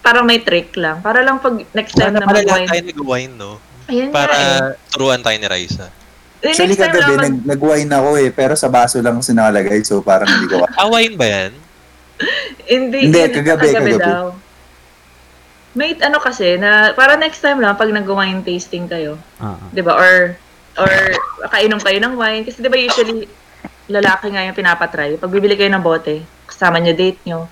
parang may trick lang. Para lang pag next time Sana na pala lahat tayo mag-wine. nag-wine, no? Ayun Para nga eh. turuan tayo ni Raisa. Eh, Actually, next time kagabi, na mag, nag, nag-wine ako eh, pero sa baso lang kasi nakalagay, so parang hindi ko Ah, wine ba yan? hindi, Hindi, kagabi, kagabi. daw. May ano kasi, na, para next time lang, pag nag-wine tasting kayo, Ah, ah. 'di ba? Or or kainom kayo ng wine kasi 'di ba usually lalaki nga yung pinapatry. Pag bibili kayo ng bote, kasama niyo date niyo.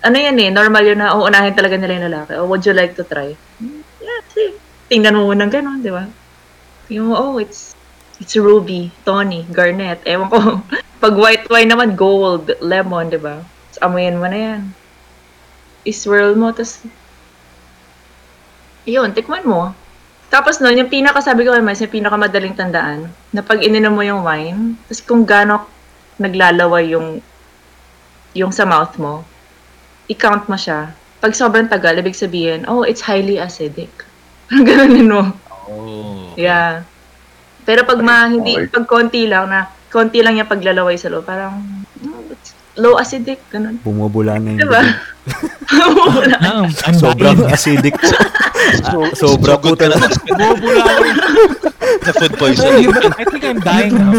Ano yan eh, normal yun na uunahin talaga nila yung lalaki. Oh, would you like to try? Hmm, Yeah, see. Tingnan mo muna ganun, di ba? Tingnan mo, oh, it's it's ruby, tawny, garnet. Ewan ko. Pag white wine naman, gold, lemon, di ba? Tapos amoyin mo na yan. I-swirl mo, tapos yun, tikman mo. Tapos nun, yung pinaka, sabi ko kay Miles, yung pinaka madaling tandaan, na pag ininom mo yung wine, tapos kung gaano naglalaway yung yung sa mouth mo, i-count mo siya. Pag sobrang tagal, ibig sabihin, oh, it's highly acidic. Parang ganunin mo. Oh. Yeah. Pero pag ma, hindi, pag konti lang, na konti lang yung paglalaway sa loob, parang, it's low acidic, ganun. Bumubula na yung Diba? Ah, I'm Sobrang acidic. Ah, sobra po good ka na talaga. Bumubula ako. sa food poisoning. I think I'm dying now.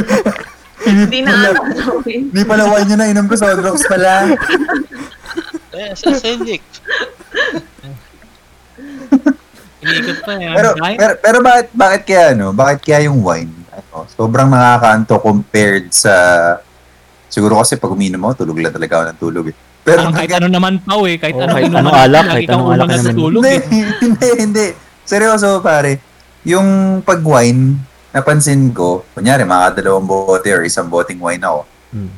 Hindi na ano. Hindi pala wine yun na inom ko, Soundrocks pala. Yes, acidic. Iniikot pa eh. I'm pero, pero, pero bakit, bakit kaya, ano, bakit kaya yung wine, ano, sobrang nakakaanto compared sa, siguro kasi pag uminom ako, tulog lang talaga ako ng tulog eh. Pero Parang kahit ano naman pao eh. Kahit Oo, ano kahit mo, alak, kahit anong alak naman. natutulog hindi, eh. hindi, hindi. Seryoso, pare. Yung pag wine, napansin ko, kunyari, mga dalawang bote or isang boteng wine ako, Hmm.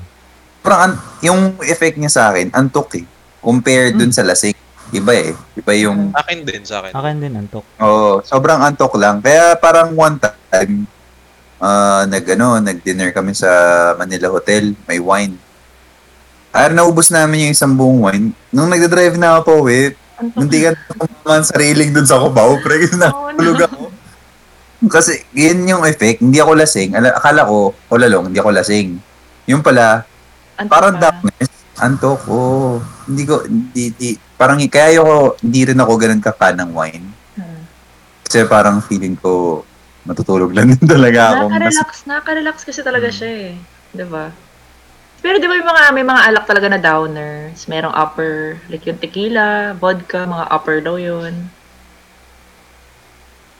parang an- yung effect niya sa akin, antok eh. Compared dun sa lasing. Iba eh. Iba yung, Akin din, sa akin. Akin din, antok. oh, sobrang antok lang. Kaya parang one time, ah nag, ano, nag-dinner kami sa Manila Hotel, may wine. Ay, naubos namin yung isang buong wine. Nung nagda-drive na ako po, eh, Hindi ka naman sariling dun sa kubaw, pre. Kasi Oh, natulog ako. Kasi, yun yung effect. Hindi ako lasing. Ala- Akala ko, o lalong, hindi ako lasing. Yung pala, Antok parang ka. darkness. Antok ko. Hindi ko, hindi, hindi, parang kaya ako, hindi rin ako ganun ka fan ng wine. Hmm. Kasi parang feeling ko, matutulog lang din talaga ako. Mas- Nakaka-relax, nakaka-relax kasi talaga siya eh. 'Di ba? Pero di ba yung mga, may mga alak talaga na downers? Merong upper, like yung tequila, vodka, mga upper daw yun.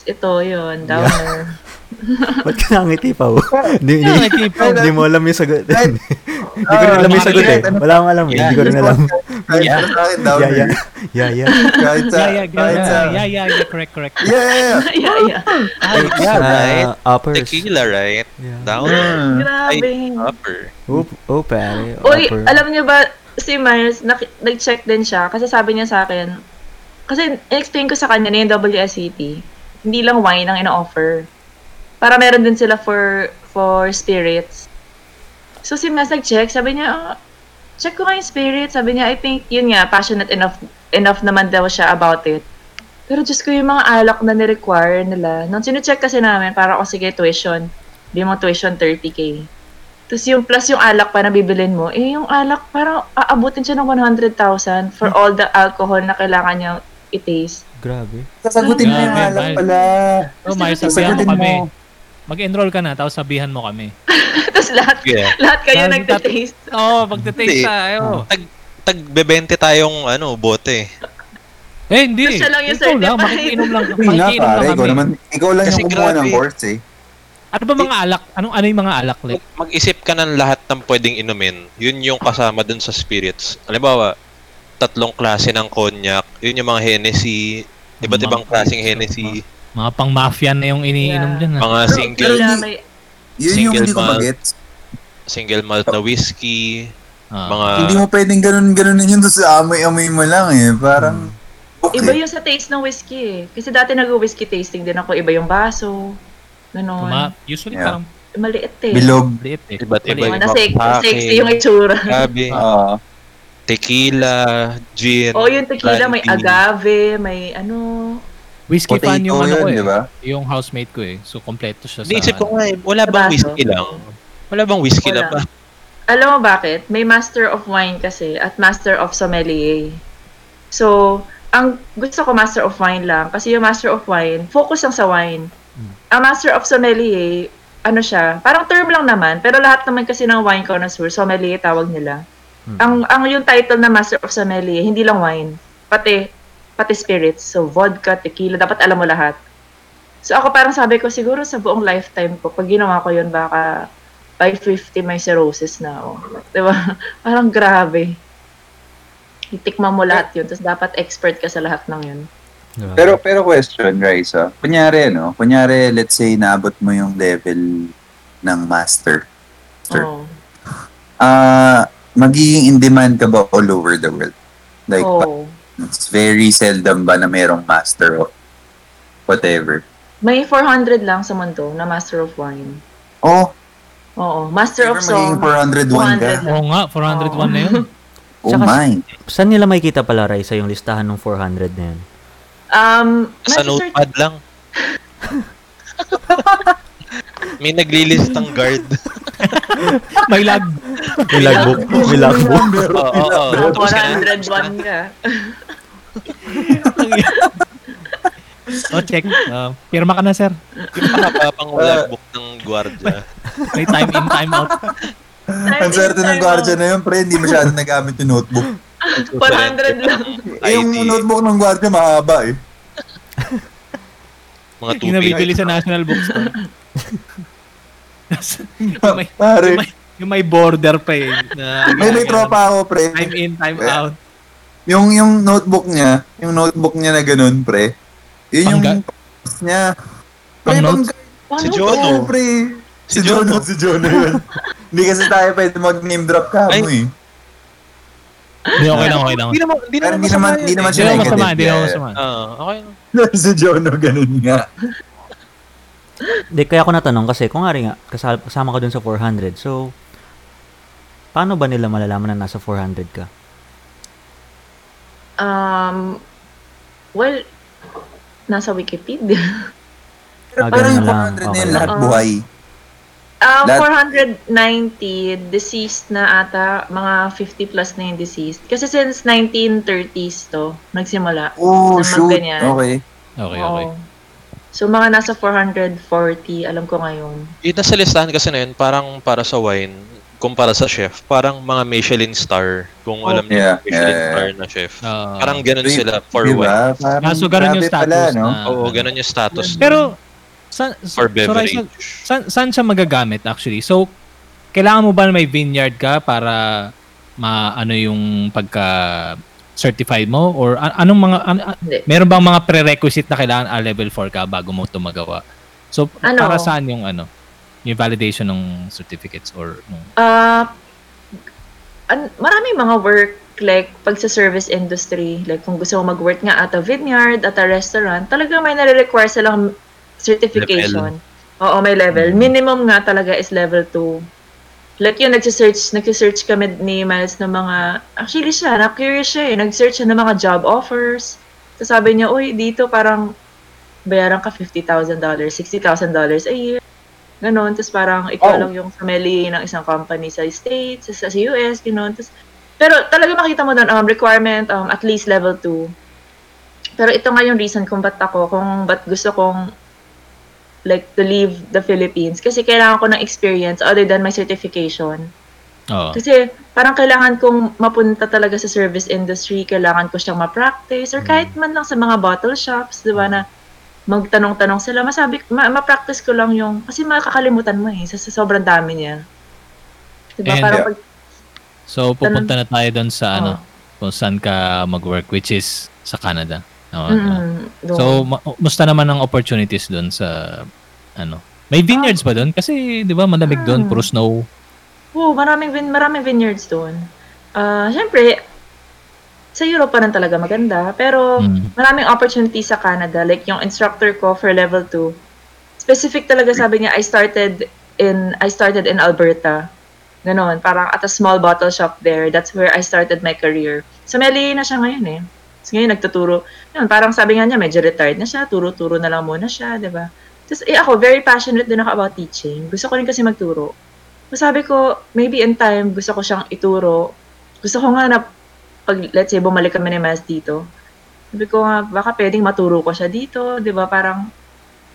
Ito yun, downer. Ba't ka nangiti pa? Hindi, Yeah, hindi, mo alam yung sagot. Hindi ko rin alam yung sagot eh. Wala akong alam eh. Hindi ko rin alam. Kahit Yeah. sa akin, down. Yeah, yeah. Yeah, yeah. Kahit sa, Yeah, yeah, yeah, yeah, yeah, yeah, correct, correct. yeah, yeah, yeah. yeah, yeah. Yeah, Sa right. uppers. Tequila, right? Yeah. Down. Mm. Grabe. Upper. Oh, pare. Uy, upper. alam niyo ba, si Miles, nak- nag-check din siya kasi sabi niya sa akin, kasi explain ko sa kanya na yung WSET, hindi lang wine ang ina-offer. Para meron din sila for for spirits. So si Miles nag-check, sabi niya, "Ah, check ko nga yung spirit. Sabi niya, I think, yun nga, passionate enough enough naman daw siya about it. Pero just ko yung mga alak na ni-require nila. Nung sinu-check kasi namin, para ako sige tuition. Di mo tuition 30k. Tapos yung plus yung alak pa na bibilin mo, eh yung alak parang aabutin siya ng 100,000 for all the alcohol na kailangan niya i-taste. Grabe. Sasagutin mo yung Grabe, Miles. pala. Oh, Sasagutin sabihan mo kami. Mag-enroll ka na, tapos sabihan mo kami. Tapos lahat, Yeah. lahat kayo Parang nagte-taste. Oo, oh, magte-taste Hindi. tayo. Tag, tag bebente tayong ano, bote. Eh, hindi. Tapos siya lang yung Ikaw lang, certified. makikinom lang. Hindi nga Makikinom pare, lang ikaw kami. naman, ikaw lang Kasi yung kumuha ng grabe. course eh. Ano ba mga alak? Anong ano yung mga alak? Like, Mag- mag-isip ka ng lahat ng pwedeng inumin. Yun yung kasama dun sa spirits. Halimbawa, tatlong klase ng cognac. Yun yung mga Hennessy. Iba't ibang klaseng Hennessy. mga pang-mafia na yung iniinom Yeah. dyan. ah. Mga Pero- single hindi- may, Yun yung Single hindi ko malt. magets. single malt na whiskey. Ah. Mga Hindi mo pwedeng ganun-ganunin yun doon sa amoy-amoy mo lang eh. Parang, okay. iba yung sa taste ng whiskey eh. Kasi dati nag-whiskey tasting din ako, iba yung baso. Ganon. Kuma- usually Yeah. parang Maliit eh. Bilog. liit eh. Iba't iba yung na sexy, pake. sexy yung itsura. Grabe. Oo. Tequila, gin. Oh, yung tequila, may brandy. agave, may ano. Whiskey fan Potato yung ano ko yun, eh. di ba? Yung housemate ko eh. So, kompleto siya sa... Iniisip ko nga eh, wala bang baso. whiskey lang? Wala bang whiskey Wala. na ba? Alam mo bakit? May master of wine kasi at master of sommelier. So, ang gusto ko master of wine lang kasi yung master of wine, focus lang sa wine. Ang master of sommelier, ano siya, parang term lang naman, pero lahat naman kasi ng wine connoisseur, sommelier tawag nila. Ang ang yung title na master of sommelier, hindi lang wine, pati pati spirits. So, vodka, tequila, dapat alam mo lahat. So, ako parang sabi ko, siguro sa buong lifetime ko, pag ginawa ko yun, baka by 50 may cirrhosis na ako. Diba? Parang grabe. Itikman mo lahat yun, tapos dapat expert ka sa lahat ng yun. Grabe. Pero, pero question, Raisa. Kunyari, no? Kunyari, let's say, naabot mo yung level ng master. Sure. Oo. Ah, magiging in demand ka ba all over the world? Like, Oo. it's very seldom ba na merong master of whatever? May 400 lang sa mundo na master of wine. Oh, Oo. Master of magiging song. 401 ka. 400 Oo nga, 401 na yun. Oh my. Saan nila makikita pala, Raisa, yung listahan ng 400 na yan? Um, Sa notepad lang. May naglilistang guard. May lag. May logbook. May logbook. Oo, oo, oo. Tapos ka na. 401 ka. oh, check. Uh, pirma ka na, sir. Yung pang logbook ng gwardya. May time in, time out. Ang swerte ng gwardiya na yun, pre, hindi masyado nagamit yung notebook. 400 lang. Eh, yung notebook ng gwardiya mahaba eh. Mga Yung nabibili tubig. sa National Bookstore. yung, may, Pare, yung, may, yung may border pa eh. Na, may may tropa ako, pre. Time in, time out. Yung yung notebook niya, yung notebook niya na ganun, pre. Yun yung Pangga- pang niya. Pang Pre, notes? Paano Si? Jono. Oo, pre. Si Jono, si Jono yun. Hindi kasi tayo pwede mag-name drop ka mo eh. Hindi, okay lang, okay lang. Hindi naman, hindi Pero naman hindi naman, masama hindi yun naman eh. Hindi siya naman negative. masama, hindi naman masama. Ah, okay lang. Si Jono, ganun nga. Di, kaya ako natanong kasi, kung nga rin nga, kasama ka dun sa 400. So, paano ba nila malalaman na nasa 400 ka? Um, Well, nasa Wikipedia. Ah, Parang yung lang. 400 na yun, lahat buhay. Ah, Lahat- 490 deceased na ata, mga 50 plus na yung deceased. Kasi since 1930s to, nagsimula. Oh, Na shoot. magganyan. Okay. Okay, okay. Oo. So mga nasa 440, alam ko ngayon. Yung nasa listahan kasi na yun, parang para sa wine, kumpara sa chef, parang mga Michelin star. Kung alam niyo, Yeah, Michelin yeah, yeah. star na chef. Ah. Parang ganun sila for Di wine. Parang Ah, so ganun yung grabe status pala, no? na- Oo, ganun yung status. Pero, sa, for so, beverage. Raisa, saan, saan siya magagamit actually? So, kailangan mo ba may vineyard ka para maano yung pagka certified mo or anong mga an- meron bang mga prerequisite na kailangan a level 4 ka bago mo ito magawa? So Ano? para saan yung ano yung validation ng certificates or nung Ah, an- maraming mga work like pag sa service industry, like kung gusto mo mag-work nga at a vineyard, at a restaurant, talaga may nare-require silang certification. Oo, may level. Minimum nga talaga is level 2. Like yun, nagsisearch, nagsisearch kami ni Miles ng mga, actually siya, na-curious siya eh, nag-search siya ng mga job offers. So sabi niya, uy, dito parang bayaran ka $50,000, $60,000 a year. Ganon. Tapos parang ikaw Oh. lang yung family ng isang company sa States, sa, sa US, ganon. Tapos, pero talaga makita mo doon, um, requirement, um, at least level 2. Pero ito nga yung reason kung ba't ako, kung ba't gusto kong like to leave the Philippines. Kasi kailangan ko ng experience other than my certification. Oo. Kasi parang kailangan kong mapunta talaga sa service industry, kailangan ko siyang ma-practice or kahit man lang sa mga bottle shops, di ba, na magtanong-tanong sila, masabi, ma- ma-practice ko lang yung, kasi makakalimutan mo eh, sa, sa sobrang dami niya. Di ba, parang pag, So pupunta na tayo doon sa ano Oo. kung saan ka mag-work which is sa Canada. Oo. mm, doon. So ma- musta naman ang opportunities doon sa ano? May vineyards ba doon? Kasi 'di ba malamig doon, Ah. puro snow. Oo, maraming, vin- maraming vineyards doon. Ah, Siyempre, sa Europe pa rin talaga maganda, pero Mm. maraming opportunities sa Canada. Like yung instructor ko for level 2, specific talaga sabi niya, I started in I started in Alberta. Ganon, parang at a small bottle shop there. That's where I started my career. Sa Meli na siya ngayon eh. So, ngayon nagtuturo. Yun, parang sabi nga niya, medyo retired na siya. Turo-turo na lang muna siya, di ba? Tapos eh, ako, very passionate din ako about teaching. Gusto ko rin kasi magturo. So, sabi ko, maybe in time, gusto ko siyang ituro. Gusto ko nga na, pag, let's say, bumalik kami ni Mas dito, sabi ko nga, baka pwedeng maturo ko siya dito, di ba? Parang,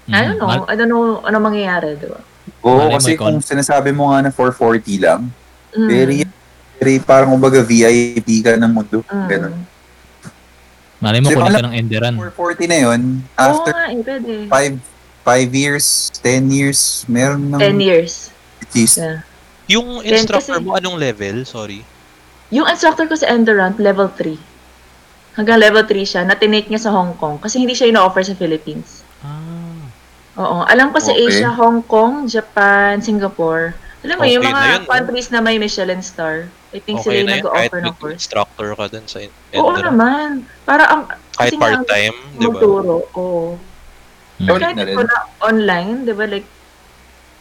I don't know, Mal- I don't know ano mangyayari, di ba? Oo, Malay kasi kung sinasabi mo nga na 440 lang, Mm. very, very parang kumbaga VIP ka ng mundo. Mm. Ganun. Malay mo kunin ka ng Enderan. 440 na yun, Oo after nga, eh, pwede. 5 5 years, 10 years, meron ng 10 years. at least. Yeah. Yung Then instructor kasi- mo, anong level? Sorry. Yung instructor ko sa Endurant, level 3. Hanggang level 3 siya, na-tinake niya sa Hong Kong kasi hindi siya ino-offer sa Philippines. Ah. Oo. Alam ko sa Okay. Asia, Hong Kong, Japan, Singapore. Alam mo, yung Okay na mga yun, no? countries na may Michelin star, I think sila Okay yung na yun, kahit nag-offer ng course. instructor ka dun sa Oo Enderan. naman. Para ang, Kahit part-time, di ba? magturo. Oo. Mm. Ulit Kahit na rin. na online, di ba, like,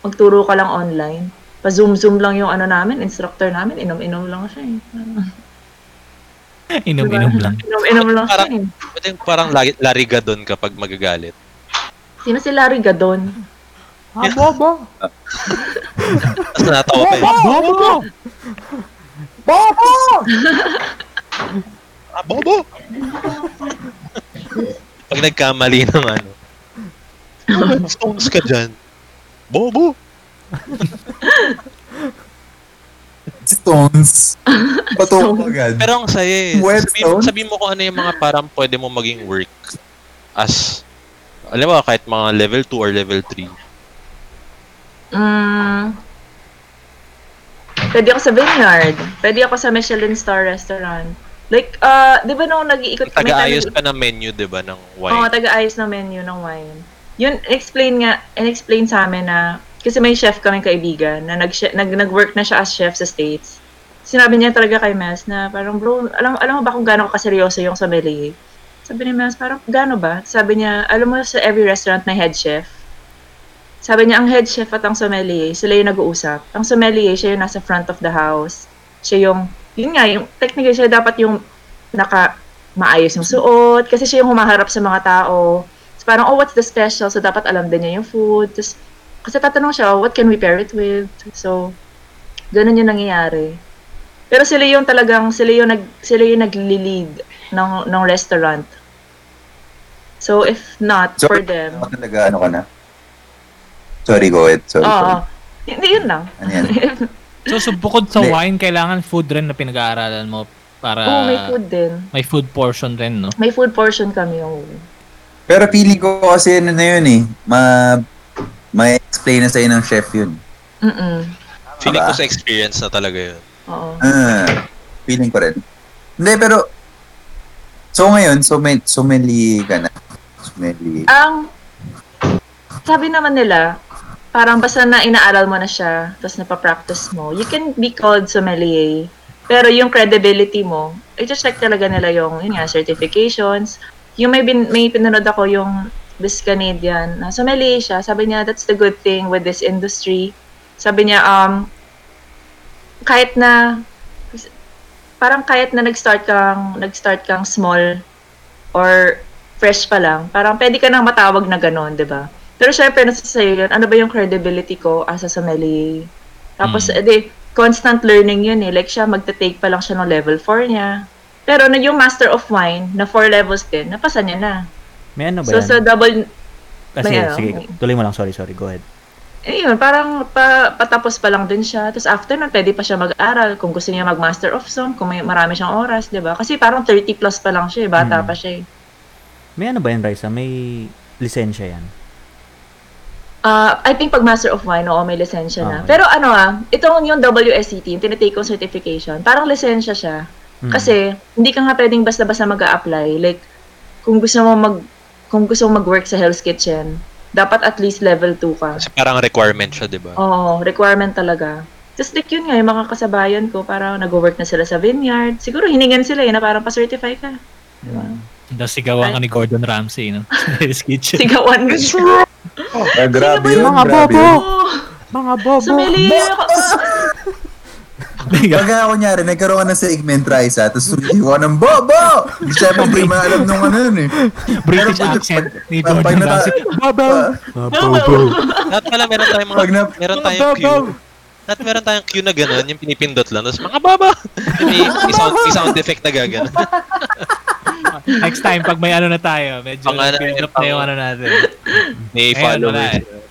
magturo ka lang online. Pa-zoom-zoom lang yung ano namin, instructor namin, inom-inom lang siya eh. Inom-inom Diba? lang. Inom-inom lang siya Parang- eh. Parang lariga dun kapag magagalit. Sino si Larry Gadon? Ah, bobo! Tapos natawa pa eh. Bobo! Bobo! Ah, bobo! Pag nagkamali ng ano. Stones ka dyan. Bobo! Stones. Patok agad. Pero ang saya eh. Wet Sabi, stone? sabi mo kung ano yung mga parang pwede mo maging work as, alam mo, kahit mga level 2 or level 3. Mm, pwede ako sa Vineyard. Pwede ako sa Michelin Star Restaurant. Like, uh, di ba nung nag-iikot kami Taga-ayos ka ng menu, di ba, ng Oo, wine. taga-ayos ng menu ng wine. Yun, explain nga, in-explain sa amin na, kasi may chef kaming kaibigan na nag, nag, nag-work na siya as chef sa States. Sinabi niya talaga kay Mels na parang, bro, alam, alam mo ba kung gaano kaseryoso yung sommelier? Sabi ni Mels, parang, gaano ba? Sabi niya, alam mo sa every restaurant may head chef. Sabi niya, ang head chef at ang sommelier, sila yung nag-uusap. Ang sommelier, siya yung nasa front of the house. Siya yung, yun nga, yung technically siya dapat yung naka maayos yung suot. Kasi siya yung humaharap sa mga tao. So, parang, oh, what's the special? So, dapat alam din niya yung food. Tapos, kasi tatanong siya, oh, what can we pair it with? So, ganun yung nangyayari. Pero sila yung talagang, sila yung, nag, sila yung nagli-lead ng, ng restaurant. So, if not, So, for them, talaga, ano ka na? Sorry, go ahead. Sorry. oo. sorry. Hindi yun lang. Ano yan? So, so bukod sa Hindi. wine, kailangan food rin na pinag-aaralan mo para Oo, may food din. may food portion rin, no? May food portion kami yung Pero feeling ko kasi ano na yun eh. Ma... May explain na sa'yo ng chef yun. Mm-mm. Feeling ko Aba. sa experience na talaga yun. Oo. Ah, feeling ko rin. Hindi, pero... So ngayon, sumel, sumeli ka na. Sumeli. Ang sabi naman nila, parang basta na inaaral mo na siya, tapos napapractice mo, you can be called sommelier. Pero yung credibility mo, i-check talaga nila yung, yun nga, certifications. Yung may, bin, may pinanood ako yung this Canadian, na sommelier siya, sabi niya, that's the good thing with this industry. Sabi niya, um, kahit na, parang kahit na nag-start kang, nag-start kang small or fresh pa lang, parang pwede ka nang matawag na gano'n, di ba? Pero syempre, nasa sa'yo yun, ano ba yung credibility ko as a sommelier? Tapos, Mm. edi, constant learning yun eh. Like siya, magta-take pa lang siya ng level 4 niya. Pero na yung Master of Wine, na 4 levels din, napasa niya na. May ano ba So, yan? sa double, Kasi, may ano, sige, may- tuloy mo lang. Sorry, sorry. Go ahead. eh yun, parang pa, patapos pa lang din siya. Tapos after nun, pwede pa siya mag-aral kung gusto niya mag-Master of Some, kung may marami siyang oras, di ba? Kasi parang 30 plus pa lang siya, eh. bata Mm. pa siya eh. May ano ba yan, Raisa? May lisensya yan? Ah, I think pag Master of Wine, oo, may lisensya na. Okay. Pero ano ah, itong yung WSET, yung tinitake kong certification, parang lisensya siya. Mm. Kasi, hindi ka nga pwedeng basta-basta mag apply Like, kung gusto mo mag, kung gusto mo mag-work sa Hell's Kitchen, dapat at least level 2 ka. Kasi parang requirement siya, di ba? Oo, requirement talaga. Just like yun nga, yung mga kasabayan ko, parang nag-work na sila sa vineyard. Siguro hiningan sila eh, na parang pa-certify ka. Diba? Tapos sigawan ka ni Gordon Ramsay, no? Hell's Kitchen. Sigawan ka. Ah, grabe yun, Mga grabe bobo! yun. Mga bobo! sommelier ako. Pagka kunyari, nagkaroon ka ng segment rice ha, tapos ka ng Bobo! Hindi siya pang prima alam nung ano yun eh. British Pero pag- accent ni pag- pag nata- Ramsay. Bobo! Mga bobo! Lahat pala meron tayong mga, Pag na- meron tayong cue. Lahat meron tayong cue na gano'n, yung pinipindot lang. Tapos mga baba! Yung may, may, sound, may sound effect na gagano. Next time, pag may ano na tayo, medyo Pang ano, build up na yung ano natin. May Ngayon, wala followers. eh.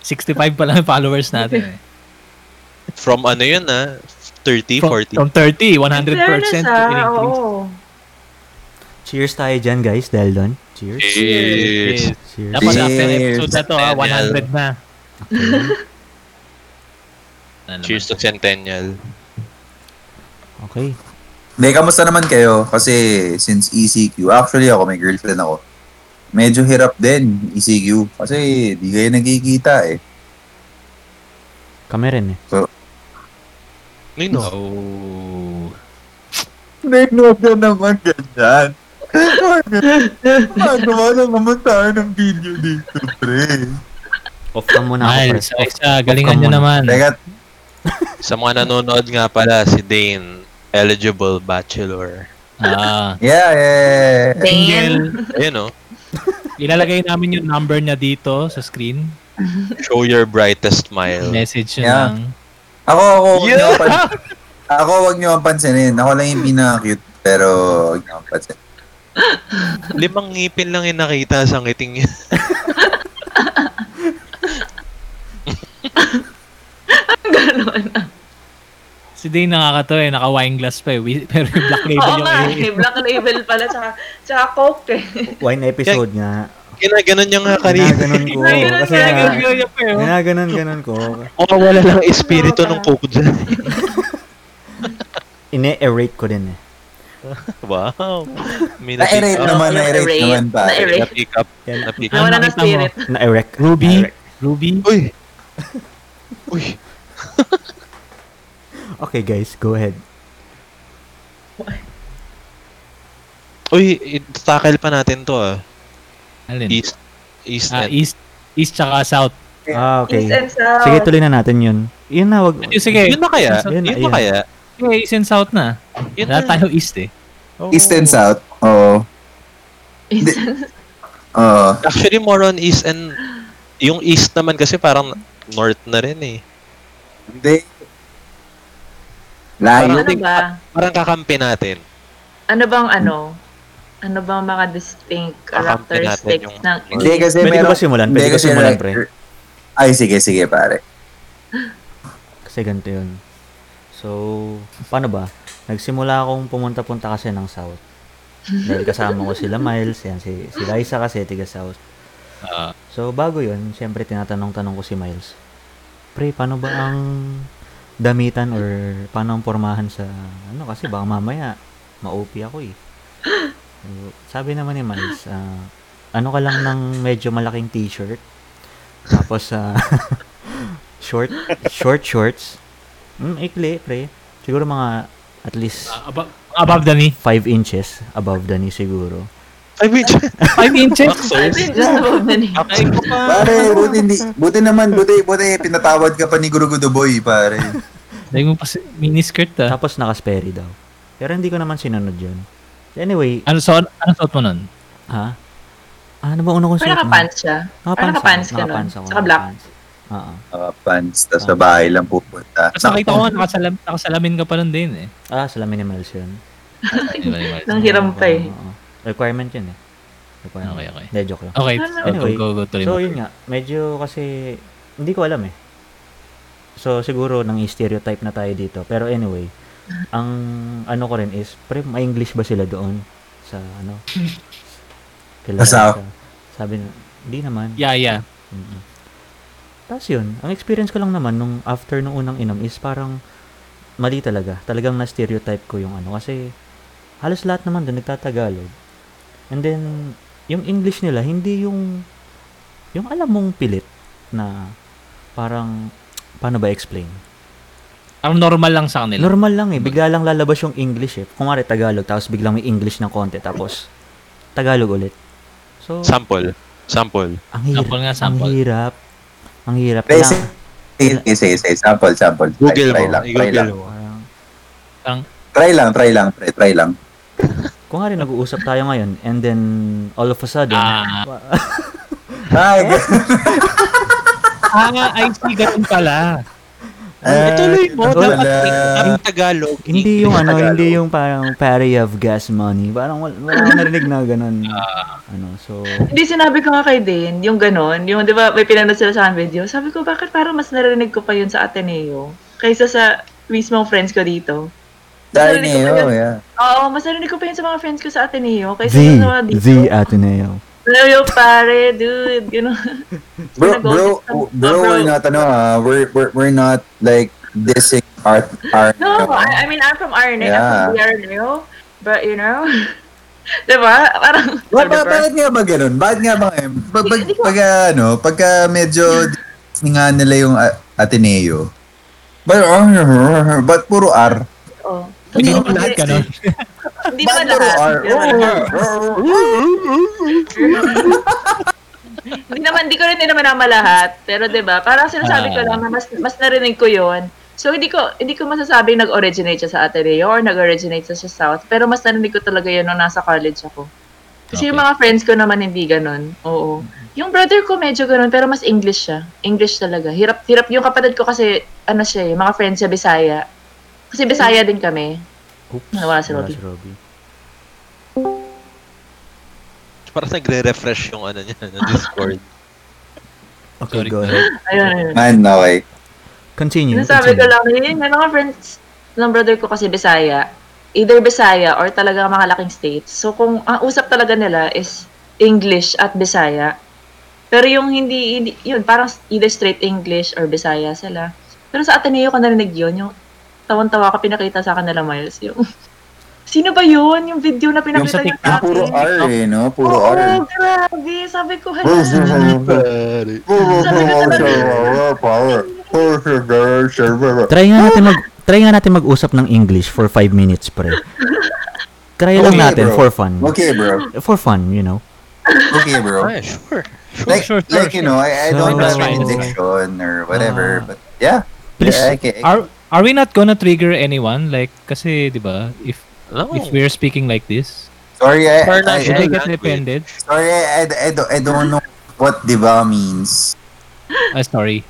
65 pa lang yung followers natin eh. From ano yun ah, 30, From, 40. from 30, 100% Fairness, ah, increase. oo. Cheers tayo dyan, guys. Dahil doon. Cheers. Cheers! Cheers. Dapat Cheers. after episode na to, ah, 100 na. Ano Cheers to Centennial. Okay. Hindi, kamusta naman kayo? Kasi since ECQ, actually ako, may girlfriend ako. Medyo hirap din, ECQ. Kasi di kayo nagkikita eh. Kami rin eh. Nino. Oh. Nag-note na naman ganyan. Magawa na naman tayo ng video dito, pre. Off ka muna ako, Miles, pre. isa, galingan nyo naman. Teka, Sa mga nanonood nga pala, si Dane, eligible bachelor. Ah, yeah, yeah. single. Ayun oh, Ilalagay namin yung number niya dito sa screen. show your brightest smile. Message nyo Yeah. lang. Ako, ako, Yeah. pan- ako, wag niyo akong pansinin. Ako lang yung pinaka-cute, pero wag niyo pansinin. Limang ngipin lang yung nakita sa ngiting niya. Ganon. Si Dane nakakato eh, naka-wine glass pa eh. Pero yung black label Oo yung nga, eh. eh, black label pala, tsaka, tsaka coke eh. Wine episode nga. Ginaganon niya nga kanina. Ginaganon ko. Ginaganon, Kasi ginaganon. nga, ginaganon, ganon ko. Oh, wala lang espiritu ng coke dyan. Ine-erate ko din eh. wow. May Na-erate na-pick up. naman, na-erate erase, naman pare. na-erase. Na-pick up. Yan. Na-pick up. Nawala ng nakita mo? spirit. Na-erect. Ruby? Na-erect. Ruby? Uy! Uy! Okay guys, go ahead. Uy, i-tackle pa natin to ah. Alin? East. East Ah, and east, east tsaka south. Ah, okay. East and south. Sige, tuloy na natin yun. Yun na, wag. Yung sige. Yun na kaya? Yun na, Yun na yun. kaya? Okay, east and south na. Yun Wala na. tayo east eh. Oh. East and South. Oo. Oo. Actually, more on east and... Yung east naman kasi parang north na rin eh. Hindi. Layo. ano ba? Parang kakampi natin. Ano bang ano? Ano bang mga distinct Kakampi natin characteristics yung- ng Hindi kasi Pwede ko meron... ba simulan? Hindi Pwede ko kasi simulan, pre. Ay, sige, sige, pare. Kasi ganito yun. So, paano ba? Nagsimula akong pumunta-punta kasi ng South. Dahil kasama ko sila Miles, yan, si, si Liza kasi, tiga South. Ah, So, bago yun, syempre tinatanong-tanong ko si Miles, Pre, paano ba ang damitan or paano ang pormahan sa, ano, kasi baka mamaya, ma-OP ako eh. So, sabi naman ni Miles, ah, ano ka lang ng medyo malaking t-shirt, tapos, ah, short, short shorts, mm, ikli, pre, siguro mga at least ah, above, above the knee. 5 inches above the knee siguro. I mean, 5 inches? I think just above the knee. Ay, ko pa. Pare, buti, hindi, buti naman, buti, buti, pinatawad ka pa ni Gurugudo Boy, pare. Dahil mo pa si miniskirt ah. Tapos naka-sperry daw. Pero hindi ko naman sinunod yun. Anyway, Ano suot, ano suot mo nun? ha? Ah, ano ba una kong Pero suot? naka-pants siya. Nakapants Parang nakapants ka nun. nakapants ako, Saka black. Oo. Uh, pants, tapos sa bahay lang pupunta. Tapos nakita ko nga, nakasalam, nakasalamin ka pa nun din eh. Ah, salamin ni Miles yun. Di ba, di ba? Nang hiram pa eh. Oo. Requirement yun eh. Requirement. Okay, okay. Hindi, joke lang. Okay, go, Anyway, go, go, go, tuloy So, mo. yun nga. Medyo kasi, hindi ko alam eh. So, siguro nang stereotype na tayo dito. Pero anyway, ang ano ko rin is, pre, ma-English ba sila doon? Sa ano? Kila Sa- sa- Sabi na, hindi naman. Yeah, yeah. Mm-mm. Tapos yun, ang experience ko lang naman nung after nung unang inom is parang mali talaga. Talagang na-stereotype ko yung ano. Kasi halos lahat naman doon nagtatagalog. And then, yung English nila, hindi yung yung alam mong pilit na parang paano ba explain? Parang normal lang sa kanila. Normal lang eh. Bigla lang lalabas yung English eh. Kung nga Tagalog, tapos biglang may English ng konti, tapos Tagalog ulit. So, sample. Sample. ang hirap. Sample nga, Ang sample. hirap. Ang hirap. Pre, Kailangan- sige, sige, sige, sige, sample, sample. Try, Google try mo. lang, try I-Google lang. mo. Parang, Try lang, try lang, pre, try lang. Kung nga rin nag-uusap tayo ngayon, and then, all of a sudden, Ah. Ay, Ah, I see, ganun pala. Ah, Ituloy mo. wala. Dapat ang Tagalog. hindi yung ano, Tagalog. hindi yung parang parry of gas money. Parang wala, wala narinig na ganun. ano, so, Hindi sinabi ko nga kay Dane, yung ganon, yung di ba may pinanood sila sa akin video, sabi ko bakit parang mas narinig ko pa yun sa Ateneo kaysa sa mismong friends ko dito. Niyo, yun. yeah. Oo, mas narinig ko pa yun sa mga friends ko sa Ateneo kaysa the, sa mga dito. the Ateneo. Ateneo pare, dude, gano'n. Bro, bro, bro, Oh, bro. we're not, ano, ah, we're, we're, we're not, like, dissing art, art. No, I, I mean, I'm from RNA, Yeah. I'm from RNA, but you know, diba? Parang, Ba, ba, bakit nga ba ganun? Bakit nga ba ngayon? Pag, pag, pag, ano, pagka medyo nga nila yung A- Ateneo, but, but puro R. oh. Hindi naman lahat ganun. Hindi naman lahat. Hindi naman. Hindi ko rin naman naman lahat. Pero 'di ba parang sinasabi ko Ah. lang na mas, mas narinig ko yon So, hindi ko hindi ko masasabing nag-originate siya sa Ateneo or nag-originate siya sa South. Pero mas narinig ko talaga yun nung nasa college ako. Kasi yung Okay. mga friends ko naman hindi ganun. Oo. Yung brother ko medyo ganun, pero mas English siya. English talaga. Hirap, hirap. Yung kapatid ko kasi, ano siya, yung mga friends siya, Bisaya. Kasi Bisaya din kami. Oops. Nawala si Robby. Robbie. Parang nagre-refresh yung ano niya, ng Discord. Okay, Sorry. go ahead. Ayun, ayun. Man, okay. Continue. Sinasabi ko continue. lang, yun, may mga friends ng brother ko kasi Bisaya. Either Bisaya or talaga mga laking states. So kung ang usap talaga nila is English at Bisaya. Pero yung hindi, hindi yun, parang either straight English or Bisaya sila. Pero sa Ateneo ko narinig yun, yung tawan-tawa ka pinakita sa akin nila Miles. Yung, sino ba yun? Yung video na pinakita sa niya sa Puro akin. R eh, no? Puro Oo, R. grabe. Sabi ko, hala. Try nga natin mag try nga natin mag-usap ng English for 5 minutes, pre. Try lang Okay, natin bro. for fun. Okay, bro. For fun, you know. Okay, bro. Ah, sure. Like, sure, sure, like you know, I, I don't So- have any diction or whatever, Ah. but yeah. Please, yeah, I can- I can- Are, are we not gonna trigger anyone? Like, kasi, di ba, if No. If we're speaking like this, Sorry, I, I, I, I get offended? sorry, I, I, I, don't, I don't know what diba means. Ah, sorry.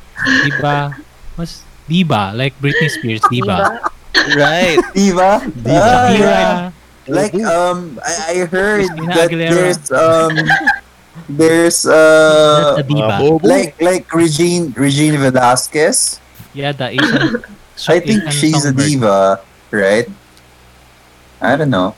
Diba? Mas diba? Like Britney Spears, diba? Right. Diba? Diba. Ah, Diba? yeah. Like um, I, I heard Christina that Aguilera. there's um, there's That's uh, a diba. like like Regine Regine Velasquez. Yeah, the Asian. I think Asian she's a diva, right? I don't know.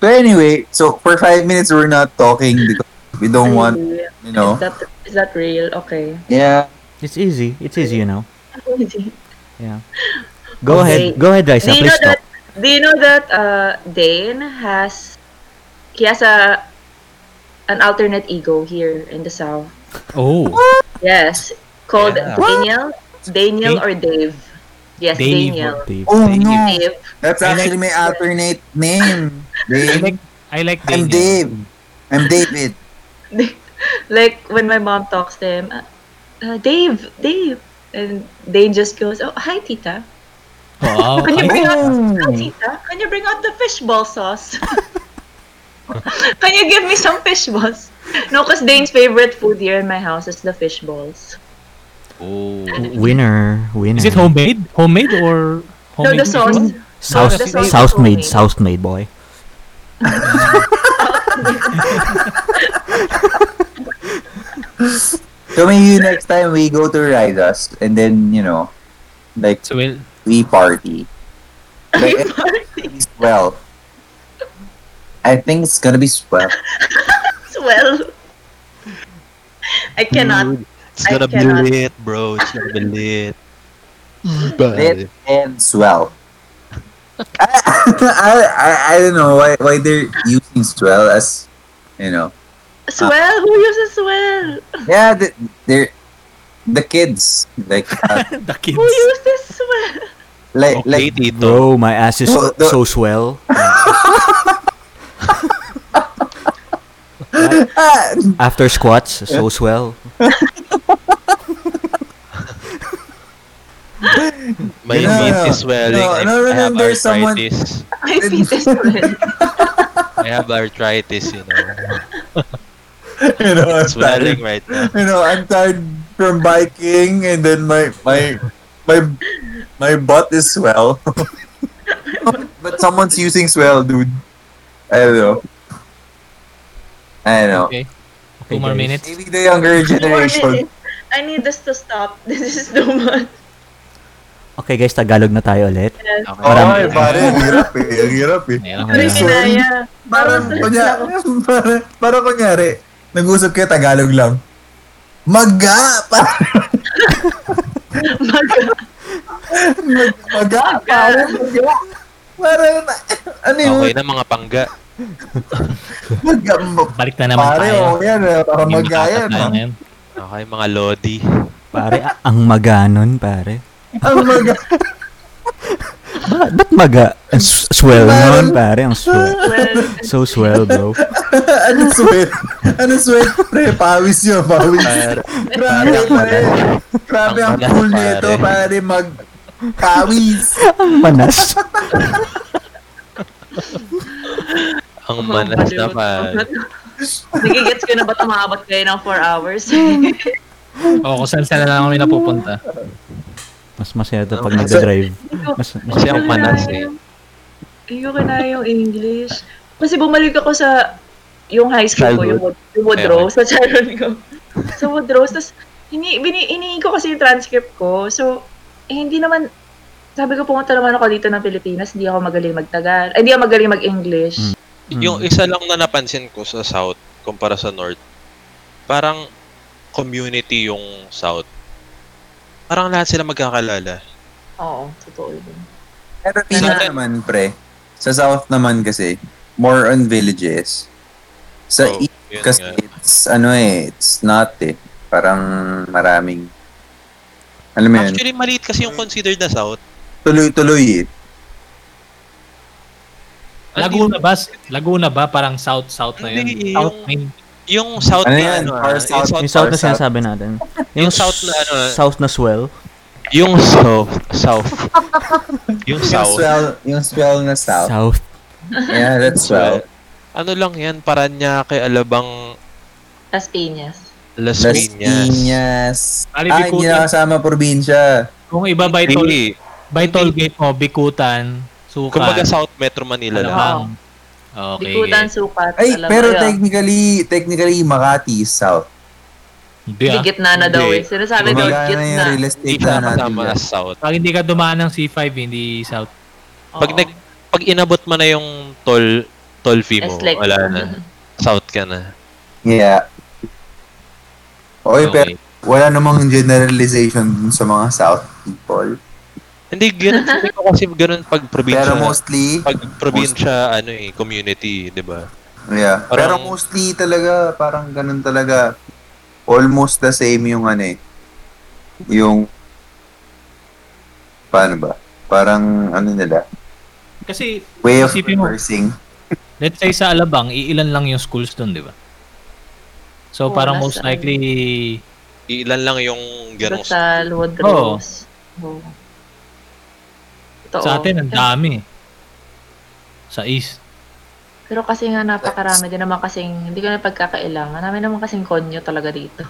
But anyway, so for five minutes we're not talking because we don't want, Really? you know. Is that, is that real? Okay. Yeah. It's easy. It's easy, you know. Do Yeah. Go Okay. ahead. Go ahead, Raisa. you Please know talk. that? Do you know that uh, Dane has he has a an alternate ego here in the south? Oh, Yes, called Yeah. Daniel, Daniel Dave? or Dave. Yes, Dave. Daniel. Dave. Oh Thank no, Dave. that's I actually my alternate name. I like I like I'm Dave. I'm David. like when my mom talks to him, uh, uh, Dave, Dave, and Dane just goes, "Oh, hi, Tita. Wow. Can you bring out, Oh. Tita? Can you bring out the fishball sauce? Can you give me some fish balls? No, because Dane's favorite food here in my house is the fish balls. Oh. Winner. Winner. Is it homemade? Homemade or No, the sauce. South, the sauce South made. homemade. South made, boy. So maybe next time we go to Rizas and then you know, like So well, we party. Like, it's well. I think it's gonna be swell. well, I cannot. Dude, it's gonna be cannot. lit, bro. It's gonna be lit. Lit and swell. I, I, I, I don't know why, why they're using swell as, you know. Swell? Who uses swell? Yeah, the, they're the kids like uh, the kids. Who uses swell? like Okay, like Tito. Bro, my ass is Oh, the- so swell. After squats, so swell. My No, feet no, is swelling. no, I- no, no, I have no, someone- arthritis. My feet is swell. I have arthritis, you know. you know, I'm Swelling tired. right now. You know, I'm tired from biking, and then my my my my butt is swell. but someone's using swell, dude. I don't know. I don't know. Okay. Okay, Two more minutes. Maybe the younger generation. I need this to stop. This is too much. Okay guys, Tagalog na tayo ulit. Yes. Okay. Oh, ay, pare, ang hirap eh. Ang hirap eh. Ayun. Hindi Yeah. kinaya. Parang, kunya, para, para kunyari, nag-usap kayo Tagalog lang. Maga! Parang, Maga. maga! Parang maga! Parang, ano yun? Okay na mga pangga. Maga, Balik na naman pare, tayo. oh, yan. eh, Parang Hindi maga makakatayo yan. ah. ngayon. Okay, mga lodi. Pare, a- ang maganon, pare. Ang maga. Ba ba't maga? Swell nun, pare. Ang swell. Well, So swell, bro. ano sweat? Ano sweat? Pre, pawis yun, pawis. Pare, Grabe, pre. Grabe ang cool nito, pare. pare, mag pawis. Ang manas. ang manas na pare. Nagigets ko na ba't umabot kayo ng 4 hours? Oo, kung saan saan na lang kami napupunta. Mas masaya to pag nagda-drive. Mas, Kasi ang manas eh. Ayoko na yung English. Kasi bumalik ako sa yung high school ko, yung, Wood- yung Woodrose, sa childhood ko. Sa Woodrose, tapos ini, bini, iniin ko kasi yung transcript ko. So, eh, hindi naman, sabi ko pumunta naman ako dito ng Pilipinas, hindi ako magaling magtagal. Ay, hindi ako magaling mag-English. Yung isa lang na napansin ko sa South kumpara sa North, parang community yung South. Parang lahat sila magkakalala. Oo, totoo yun. Pero tingnan Sa- naman, pre. Sa South naman kasi, more on villages. Sa Oh, East yun kasi, nga. it's, ano eh, it's not eh. Parang maraming, alam mo yun, Actually, maliit kasi yung considered na South. tuloy-tuloy eh. Laguna ba? Laguna ba? Parang south-south na yun? Hindi, South yung- main. Yung South Ano na yan? ano, ah, Far yung South. South, yung south na South. sinasabi natin. Yung south na ano, South na swell. Yung south, south. yung Yung south. swell, yung swell na south. South. Yeah, that's swell. Ano lang yan, Paranaque, Alabang, Las Piñas. Las Las Piñas. Piñas. Ah, hindi na kasama probinsya. Kung iba by toll, by toll gate mo, Bikutan, Sukat, Kumbaga South Metro Manila lang. Alabang. Okay. Bikutan, okay. Sukat. Ay, alam pero yun. technically, technically, Makati is south. Hindi Hindi ah. gitna na daw Hindi. eh. Sinasabi daw Kumbaga na yung gitna. real Hindi estate na natin. dyan. as South. Pag hindi ka dumaan ng C5, hindi south. Pag Oo. nag pag inabot mo na yung toll toll fee mo, like, wala na. South ka na. Yeah. Oy, pero Okay. wala namang generalization dun sa mga south people. Hindi ganun sabi ko kasi ganun pag probinsya. Pero mostly, pag probinsya ano eh community, 'di ba? yeah. Pero parang- mostly talaga, parang ganun talaga. Almost the same yung ano eh. Yung, paano ba? Parang ano nila, Kasi, way of Isipin mo. let's say sa Alabang, iilan lang yung schools doon, di ba? So, Oo, parang nasa- most likely, Ilan lang yung ganong Lasal, Woodrose. Oo. Totoo. sa atin, ang dami. Sa East. Pero kasi nga napakarami din naman kasing, hindi ko na pagkakailangan. Namin naman kasing konyo talaga dito.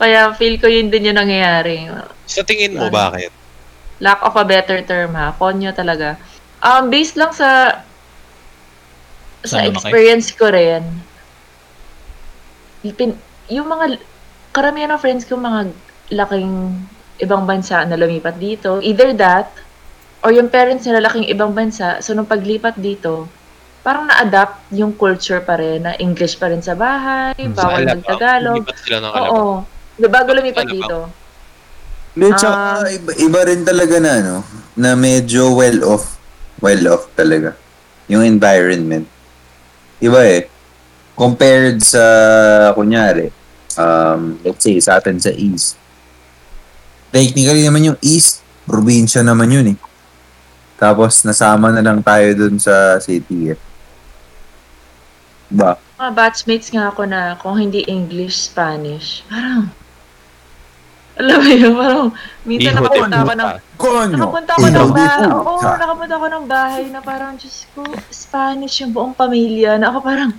Kaya feel ko yun din yung nangyayari. Sa tingin mo Ano? bakit? Lack of a better term ha. Konyo talaga. Um, based lang sa sa Saan experience ko rin. Pin, yung mga karamihan ng friends ko mga laking ibang bansa na lumipat dito. Either that or yung parents nila laking ibang bansa. So nung paglipat dito, parang na-adapt yung culture pa rin na English pa rin sa bahay, Hmm. Sa bawal Alabang, mag-Tagalog. lumipat sila ng Alabang. Oo. Bago lumipat Alabang. dito. Hindi, tsaka Ah. iba, iba rin talaga na ano, na medyo well off. Well off talaga. Yung environment. Iba eh. Compared sa, kunyari, um, let's say, sa atin sa East. Technically naman yung East, probinsya naman yun eh. Tapos nasama na lang tayo dun sa city eh. Diba? mga batchmates nga ako na kung hindi English, Spanish, parang, alam mo yun, parang, minsan nakapunta ako ng, Konyo! nakapunta ako ng bahay, oo, nakapunta ako ng bahay na parang, Diyos ko, Spanish yung buong pamilya, na ako parang,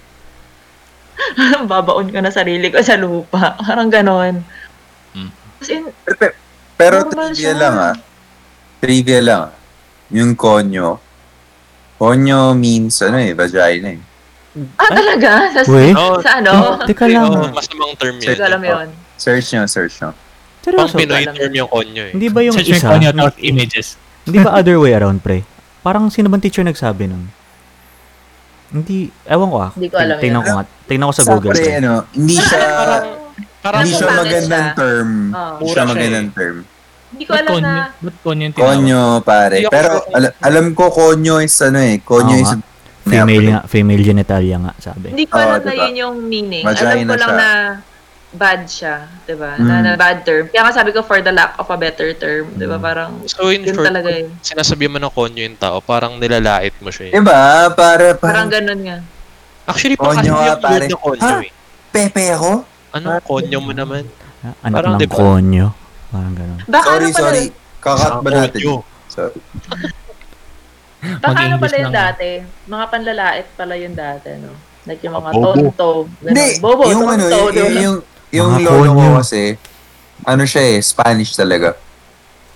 babaon ko na sarili ko sa lupa, parang ganon. Hmm. As in, Pero, Normal trivia siya. lang ah. Trivia lang ah. Yung konyo. Konyo means ano eh, vagina eh. ah, talaga? Sa, Uy, Oo, sa ano? teka lang. oo, masamang term Hindi yun. ko alam yun. Search nyo, search nyo. Pang seryoso. Pinoy term yung konyo eh. Hindi ba yung Search mo isa? yung konyo, tapos images. Hindi ba other way around, pre? Parang sino bang teacher nagsabi nun? Hindi, ewan ko ah. Hindi ko alam Tingnan yun. ko nga. Tingnan ko sa Google. pre, pre. ano, hindi siya, Parang hindi siya magandang siya. term. Oo. Hindi Mura siya siya magandang term. Hindi ko alam konyo? na, Ba't konyo yung tinawag? Konyo, pare. Hindi ako Pero al- alam ko konyo is ano eh. Konyo Oo is... nga. Female nga, female genitalia nga, sabi. Hindi ko Oo, alam na diba? yun yung meaning. Vagina alam ko lang siya. na bad siya, 'di ba? Na, Mm. na bad term. Kaya nga sabi ko for the lack of a better term, 'di ba? Mm. Parang So in yun short, talaga yun. sinasabi mo ng konyo yung tao, parang nilalait mo siya eh. Diba? Para, Parang parang, ganun nga. Actually, Konyo pa kasi nga, yung pare. word na konyo Ha? eh. pepe ako? Anong konyo mo naman? Ah, Anak Parang ng diba? konyo. Parang ganun. Baka Sorry, ano pala, sorry. Kakat ba Ang natin? Sorry. baka ano Mag-English pala yung lang. dati. Mga panlalait pala yung dati, no? Like yung mga Ah, bobo. tonto. ganun. Hindi, Bobo, yung ano, tonto. yung, yung, diba? yung, yung Mga lolo ko konyo. kasi, ano siya eh, Spanish talaga.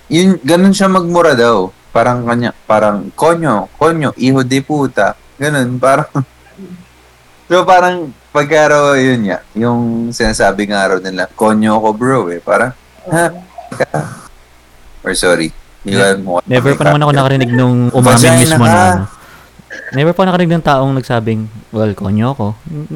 Yun, ganun siya magmura daw. Parang kanya, parang, konyo, konyo, iho de puta. Ganun, parang, so parang, pagkaraw yun nga, yung sinasabi nga araw nila, konyo ko bro eh, parang, ha? Or sorry, kung ano Never pa naman ako nakarinig nung umamin mismo na ano. Never pa nakarinig ng taong nagsabing, well, konyo ko.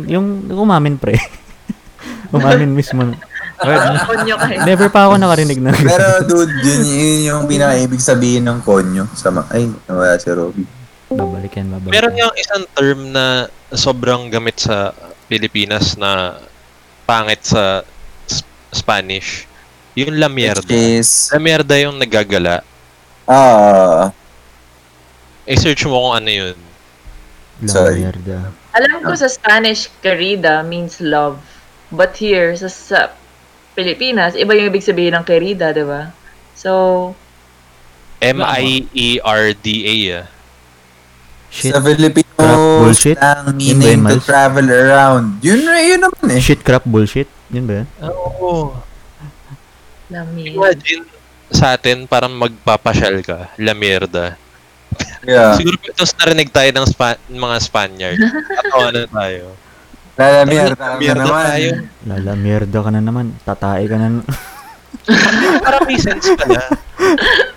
Yung umamin pre. umamin mismo. Well, Konyo never pa ako nakarinig ng Pero dude, yun, yun yung pinaka-ibig sabihin ng konyo. Sa ma- Ay, nawala si Robby. babalik yan, babalik. Meron yung isang term na sobrang gamit sa Pilipinas na pangit sa S- Spanish. Yung la mierda. Which is, La mierda yung nagagala. ah, I-search mo kung ano yun. La Sorry. mierda. Alam ko sa Spanish, querida means love. But here, sa, sa Pilipinas, iba yung ibig sabihin ng querida, di ba? So, M-I-E-R-D-A ah. Shit. Sa Filipino Crap bullshit. slang Yun ba yun, meaning to Miles? travel around. Yun, yun naman eh. Shit crap bullshit. Yun ba yun? Oo. lami. Imagine sa atin parang magpapasyal ka, la mierda. Yeah. Siguro tapos narinig tayo ng Spa- mga Spaniard. At na tayo. Lalamir, ka Mierda naman. tayo. Lala, mierda ka na naman. Tatae ka na. n- Parang may sense pala.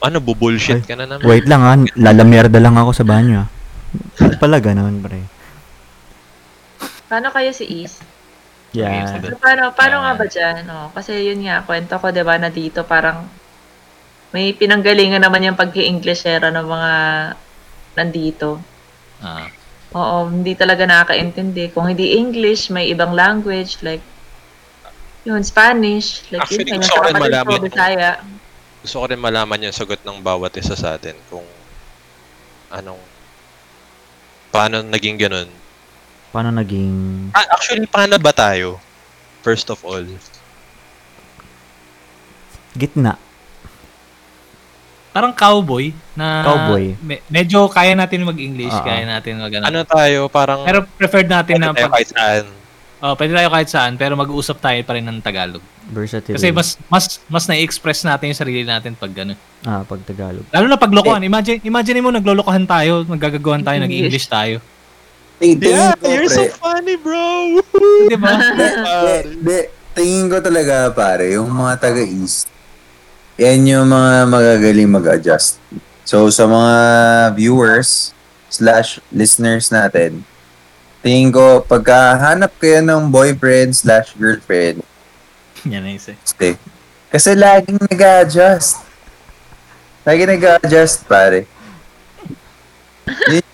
Ano, bubullshit ka na naman. Wait lang ha. Lala, mierda lang ako sa banyo ah. Pala ganun, pre. Paano kayo si East? Yeah. So, paano, paano Ah. nga ba dyan? No? Kasi yun nga, kwento ko, di ba, na dito parang may pinanggalingan naman yung pag-i-Englishera ng mga nandito. Ah. Oo, hindi talaga nakakaintindi. Kung hindi English, may ibang language, like, yun, Spanish, like, Actually, yun, gusto sa ko rin malaman Bisaya. Gusto ko rin malaman yung sagot ng bawat isa sa atin kung anong paano naging ganun. Paano naging... Ah, actually, paano ba tayo? First of all. Gitna. Parang cowboy na Cowboy. me- medyo kaya natin mag-English, ah. kaya natin mag ano. Ano tayo? Parang Pero preferred natin pwede na tayo pag, kahit saan. oh, pwede tayo kahit saan pero mag-uusap tayo pa rin ng Tagalog. Versatility. Kasi mas mas mas na-express natin yung sarili natin pag gano'n. Ah, pag Tagalog. Lalo na pag lokohan. Imagine imagine mo naglolokohan tayo, naggagaguhan tayo, nag-English tayo. Ting- Tingin ko, pre. funny, bro! Di ba? Hindi. Tingin ko talaga, pare, yung mga taga-East, yan yung mga magagaling mag-adjust. So, sa mga viewers slash listeners natin, tingin ko, pagkahanap kayo ng boyfriend slash girlfriend, Yan na isa. stay. Kasi laging nag-adjust. Lagi nag-adjust, pare.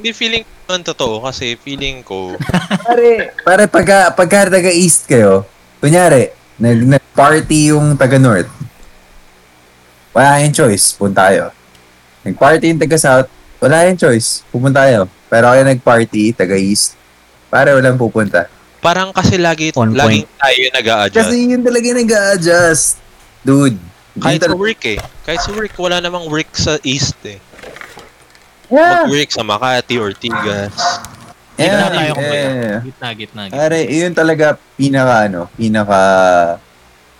Hindi feeling ko naman totoo kasi feeling ko Pare, pare pagka, pagka taga-east kayo, kunyari, nag, nag-party yung taga-north. Wala kayong choice, punta kayo. Nag-party yung taga-south, wala kayong choice, pupunta kayo. Pero kayo nag-party, taga-east, pare walang pupunta. Parang kasi lagi On laging tayo nag-a-adjust. Kasi yun talaga nag-a-adjust. Dude. Kahit sa work eh. Kahit sa work, wala namang work sa East eh. Yeah. Mag-work sa Makati, Ortigas. Gitna Yeah, tayo kung yeah. Gitna, gitna, gitna. Pare, yun talaga pinaka ano, pinaka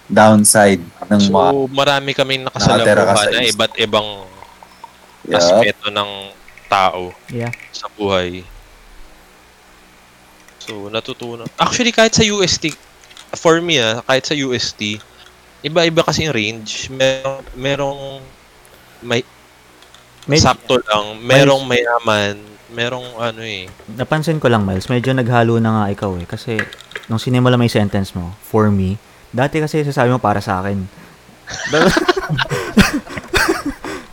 downside ng mga So, marami kaming nakasalamuhan sa na East. iba't ibang yeah. aspeto ng tao Yeah. sa buhay. So, natutunan. Actually, kahit sa UST, for me ah, kahit sa UST, iba-iba kasi yung range. Merong, merong may, Med- sakto lang. Merong mayaman. Merong ano eh. Napansin ko lang, Miles, medyo naghalo na nga ikaw eh. Kasi, nung sinimula yung sentence mo, for me, dati kasi sasabi mo para sa akin.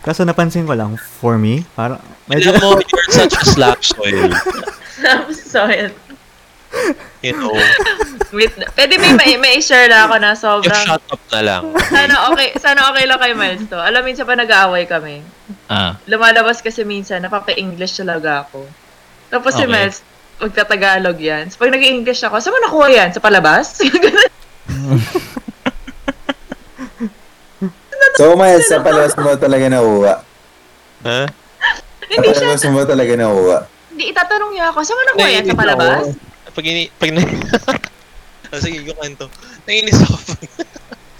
Kaso napansin ko lang, for me, para, medyo, Alam mo, you're such a slap soil. Soil. You know, Wait, pwede may, may, may share na ako na sobrang... shut up na lang. Sana okay, sana okay lang kay Miles to. Alam, minsan pa nag-aaway kami. Ah. Lumalabas kasi minsan, napapa-English talaga ako. Tapos si Okay. Miles, magtatagalog yan. So, pag nag-English ako, saan mo nakuha yan? Sa palabas? So, Miles, sa palabas mo talaga nakuha. Ha? Sa Hindi siya, palabas mo talaga nakuha. hindi, itatanong niya ako, saan mo nakuha yan? Sa palabas? Pag ini... Pag na... Ah, Sige, yung kanto. Nainis ako pag...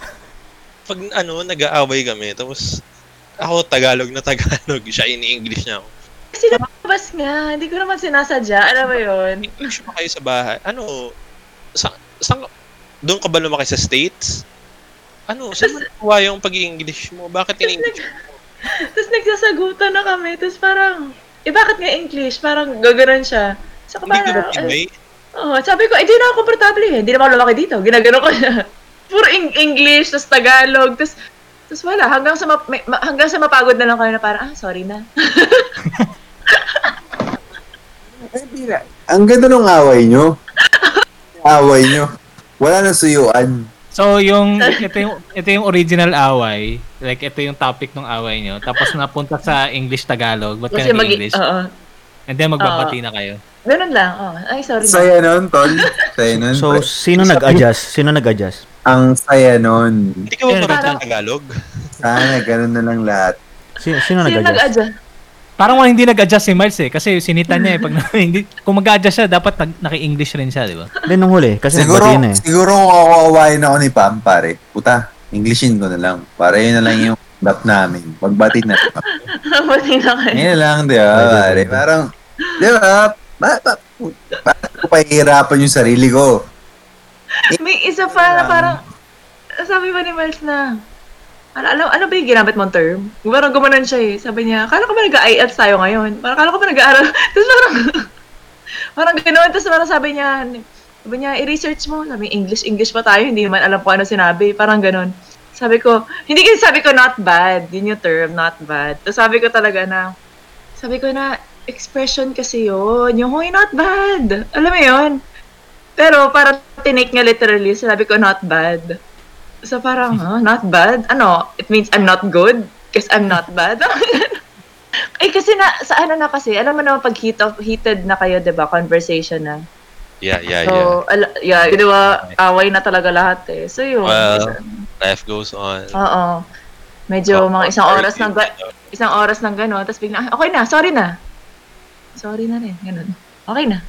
pag ano, nag-aaway kami, tapos ako Tagalog na Tagalog, siya ini-English niya ako. Kasi palabas nga, hindi ko naman sinasadya. Alam mo yun? English pa kayo sa bahay. Ano, sa, sa, doon ka ba lumaki sa States? Ano, saan mo nakuha yung pag-i-English mo? Bakit in-English mo? Tapos nagsasagutan na kami. Tapos parang, eh bakit nga English? Parang gaganon siya. So, Hindi ko parang, ba Pinoy? Oo, sabi ko, eh, di na ako komportable eh. Hindi naman ako lumaki dito. Ginagano ko siya. Puro Eng- English, tapos Tagalog, tapos, tapos wala. Hanggang sa, ma- may- ma- hanggang sa mapagod na lang kayo na parang, ah, sorry na. Ang ganda ng away nyo. away nyo. Wala nang suyuan. So yung ito yung ito yung original away, like ito yung topic ng away nyo. Tapos napunta sa English Tagalog. Ba't ka nag-English? oo. And then magbabati na kayo. Ganun lang. Oh. Ay, sorry. Saya nun, tol. Saya nun. So, sino nag-adjust? Sino nag-adjust? ang saya nun. Hindi ka ba Pero marunong parang- Tagalog? Sana, ganun na lang lahat. Sino, sino Sino nag-adjust? nag-adjust? Parang wala hindi nag-adjust si Miles eh. Kasi sinita niya eh. Pag na- hindi, kung mag-adjust siya, dapat nag, naki-English rin siya, di ba? Then, nung huli, kasi Siguro, nagbatiin na eh. siguro kung kawawain ako ni Pam, pare. Puta, Englishin ko na lang. Para yun na lang yung dap namin. Magbati na. Pati na kayo. Yun na lang, di ba, Pwede, pare? pwede. Parang, di ba, ba, ba, bakit ko pahihirapan yung sarili ko? May isa pa na parang, sabi ba ni Miles na, ano, ano, ano ba yung ginamit mong term? Parang gumanon siya eh. Sabi niya, kala ko ba nag-IELTS tayo ngayon? Parang kala ko ba nag-aaral? Tapos parang, parang ganoon. Tapos parang sabi niya, sabi niya, i-research mo. Sabi, English, English pa tayo. Hindi naman alam ko ano sinabi. Parang ganon. Sabi ko, hindi kasi sabi ko not bad. Yun yung term, not bad. Tapos sabi ko talaga na, sabi ko na, expression kasi yun. Yung, huy, not bad. Alam mo yun? Pero parang tinake niya literally, sabi ko not bad. So parang, huh, not bad? Ano, it means I'm not good? Because I'm not bad? eh kasi na, sa ano na kasi, alam mo naman pag heat of, heated na kayo, di ba, conversation na. Yeah, yeah, yeah. so, ala- yeah, di ba, away na talaga lahat eh. So yun. Well, Life goes on. Oo. Medyo mga isang oras ng isang oras ng gano'n, tapos bigla, "Ah, okay na, sorry na. Sorry na rin, ganun. Okay na.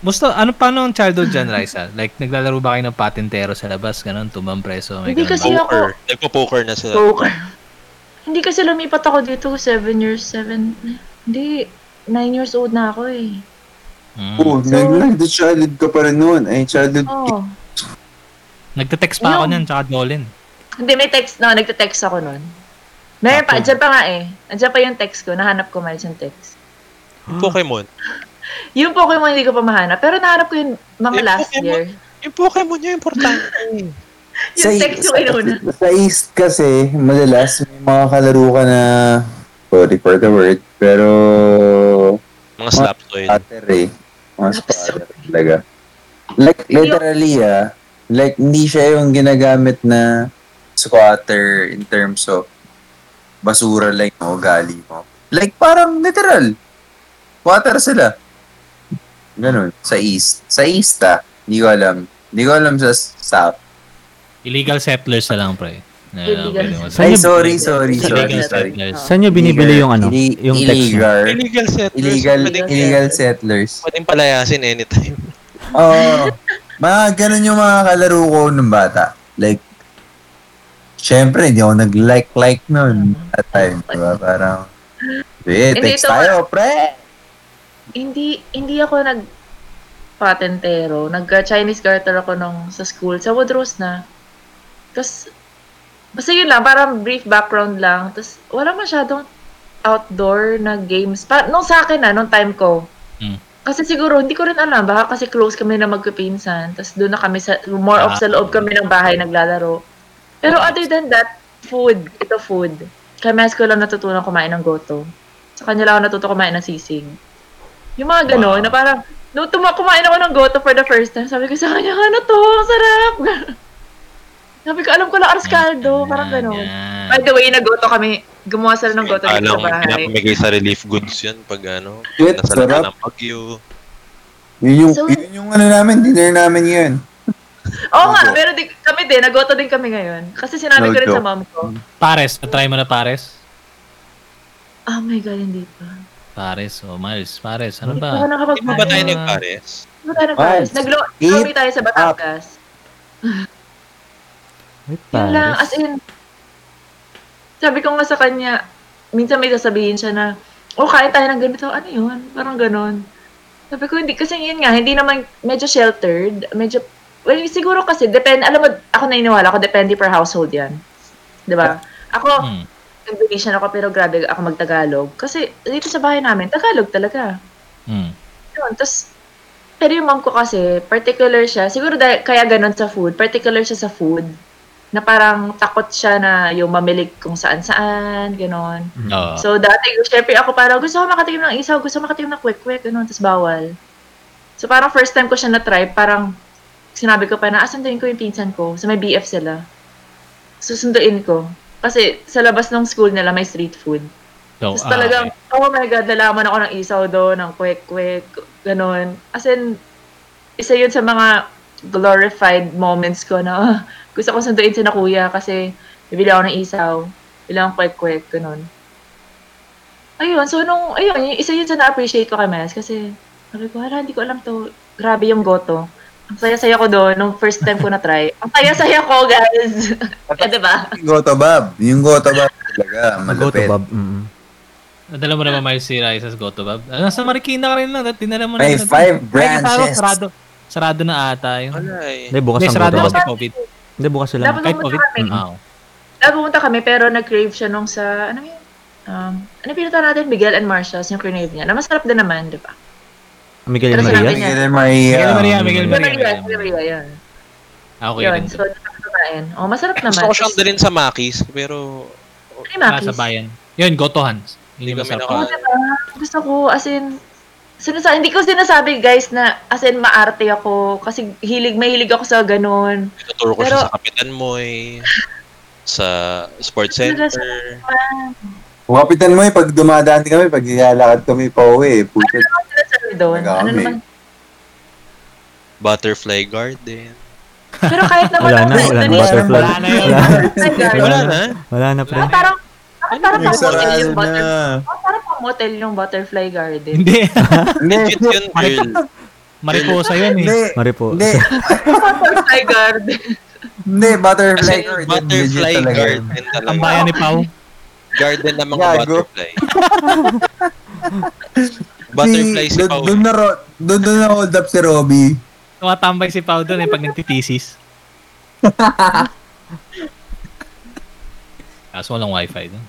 Musta, ano paano ang childhood dyan, Raisa? Like, naglalaro ba kayo ng patintero sa labas? Ganon, tumang preso? May Hindi ganun kasi ako, Poker. Nagpo-poker na sila. Poker. Hindi kasi lumipat ako dito, 7 years, 7, hindi, 9 years old na ako eh. Mm. Oo, So- nag the childhood ka pa rin noon. Ay, childhood. Oo. Nagte-text pa ako Yung- niyan, tsaka Jolin. Hindi, may text, no, nagte-text ako nun. Meron pa, andyan pa nga eh. Andyan pa yung text ko, nahanap ko miles yung text. Pokemon. Yung Pokemon hindi ko pa mahanap, pero nahanap ko yung mga Yung last Pokemon? year. Yung Pokemon yung importante. Yung text yung inuna. Sa East kasi, madalas may mga kalaro ka na, sorry for the word, pero Mga slapsoid. scatter eh. Mga scatter talaga. Like, literally ah, like, hindi siya yung ginagamit na squatter in terms of basura lang yung ugali mo. Like, parang literal. Squatter sila. Ganun, sa East. Sa East ah, hindi ko alam. Hindi ko alam sa South. Illegal settlers na lang, pre. Na, Illegal Saan Ay, sorry, sorry, Illegal sorry, sorry. settlers. Oh. Saan nyo binibili yung ano? Illi- Yung text nyo? illegal, Illegal settlers. illegal, Pwedeng, illegal settlers. pwedeng palayasin anytime. Oo. mga ganun yung mga kalaro ko nung bata. Like, syempre, hindi ako nag-like-like nun. At time, diba? Parang, eh, Hindi, text ito tayo, pre! Hindi, hindi ako nag patentero. Nag-Chinese garter ako nung sa school. Sa Woodrose na. Tapos, basta yun lang, parang brief background lang. Tapos, wala masyadong outdoor na games. Pa, nung sa akin na, nung time ko. Mm. Kasi siguro, hindi ko rin alam. Baka kasi close kami na magpipinsan. Tapos doon na kami, sa, more of Ah. sa loob kami ng bahay naglalaro. Pero other than that, food. Ito food. Kaya mas ko lang natutunan kumain ng goto. Sa kanya lang ako natuto kumain ng sisig. Yung mga gano'n, Wow. na parang, nung tuma- kumain ako ng goto for the first time, sabi ko sa kanya, ano to, ang sarap. sabi ko, alam ko lang, aras caldo, parang gano'n. Yan. By the way, naggoto kami, gumawa sila ng goto dito sa bahay. pinapamigay sa relief goods yan pag ano, Shit, nasa sarap. ng bagyo. Yun yung, So- yun yung ano namin, dinner namin yun. Oo nga, pero di, kami din, naggoto din kami ngayon. Kasi sinabi ko rin No sa joke. mom ko, Pares, na-try mo na Pares? oh my God, hindi pa. Pares, o oh, Miles, Pares, ano Hindi pa ba? nakapag Di ba tayo nagpares? Hindi pa tayo nagpares. Miles, Nag-lobby tayo sa Batangas. Wait, Yun lang, as in, sabi ko nga sa kanya, minsan may sasabihin siya na, oh, kain tayo ng ganito, ano yun? Parang ganon. Sabi ko, hindi, kasi yun nga, hindi naman medyo sheltered, medyo, well, siguro kasi, depende, alam mo, ako naniniwala ako, depende per household yan. Di ba? Ako, Hmm. Indonesian ako, pero grabe ako mag-Tagalog. Kasi dito sa bahay namin, Tagalog talaga. Hmm. Yun, tapos, pero yung mom ko kasi, particular siya, siguro dahil, kaya ganun sa food, particular siya sa food, na parang takot siya na yung mamilig kung saan-saan, gano'n. Oo. So, dati, syempre ako parang, gusto ko makatikim ng isaw, gusto ko makatikim ng kwek-kwek, gano'n, tapos bawal. So, parang first time ko siya na-try, parang, sinabi ko pa na, asunduin ko yung pinsan ko, sa may BF sila. Susunduin ko. Kasi, sa labas ng school nila, may street food. So, Tapos ah, talagang, okay. oh my God, nalaman ako ng isaw doon, ng kwek-kwek, ganun. As in, isa yun sa mga glorified moments ko na ah, gusto ko sunduin si na kuya kasi bibili ako ng isaw, bilang kwek-kwek, ganun. Ayun, so nung, ayun, isa yun sa na-appreciate ko kay Mes kasi sabi ko, hindi ko alam to. Grabe yung goto. Ang saya-saya ko doon nung first time ko na-try. Ang saya-saya ko, guys. eh, diba? Yung Goto Bob. Yung Goto Bob talaga. Go to Malupit. Bob. Mm. Nadala mo naman Miles si Raisas Goto Bob. Ah, Nasa Marikina ka rin lang. Dinala mo na. May five Ay, branches. Sarado, sarado na ata yun. Wala eh. Hindi, bukas Hindi, ang sarado Go to kasi. COVID. Hindi, bukas sila. Dapat Kahit COVID. kami. Mm. Ah, Dapat pumunta kami, pero nag-crave siya nung sa, ano yun? Um, ano pinunta natin? Miguel and Marcia's, yung crave niya. Na masarap din naman, di ba? Miguel Pero sinabi Maria. niya- Miguel Maria. Miguel Maria, Miguel Miguel Maria. Maria, Miguel Maria, yun. Ah, okay yun, rin. so, nakakain. Oh, masarap naman. Gusto ko siyang dalhin sa Makis, pero Ay, Ah, Makis. sa bayan. Yun, Goto Hans. Hindi kami masarap. naka- Oo, diba? Gusto ko, as in, sinasa hindi ko sinasabi, guys, na as in, maarte ako. Kasi hilig, mahilig ako sa ganun. Tuturo ko Pero- siya sa Kapitan Moy, sa Sports Talaga Center. Kapitan mo eh, pag dumadaan kami, pag ilalakad kami pa uwi, puto. Ano sinasabi doon? Ano naman? Butterfly Garden. Pero kahit naman, Wala na, ako, wala na. Butterfly. Wala na yun. Wala na. Butterfly garden. Wala na. Wala na, pre. Ah, parang, ah, parang pang motel Nagsarado yung butter, na. ah, parang pang motel yung butterfly garden. Hindi. Legit yun, girl. Mariposa yun eh. Hindi, Maripo. hindi, butterfly garden. hindi, butterfly Kasi garden. butterfly garden talaga. Ang bayan ni Pau. Garden ng mga butterfly. Butterfly si Pao. Doon na, ro- doon na hold up si Robby. Tumatambay si Pau doon eh pag nagtitisis. Kaso walang wifi doon.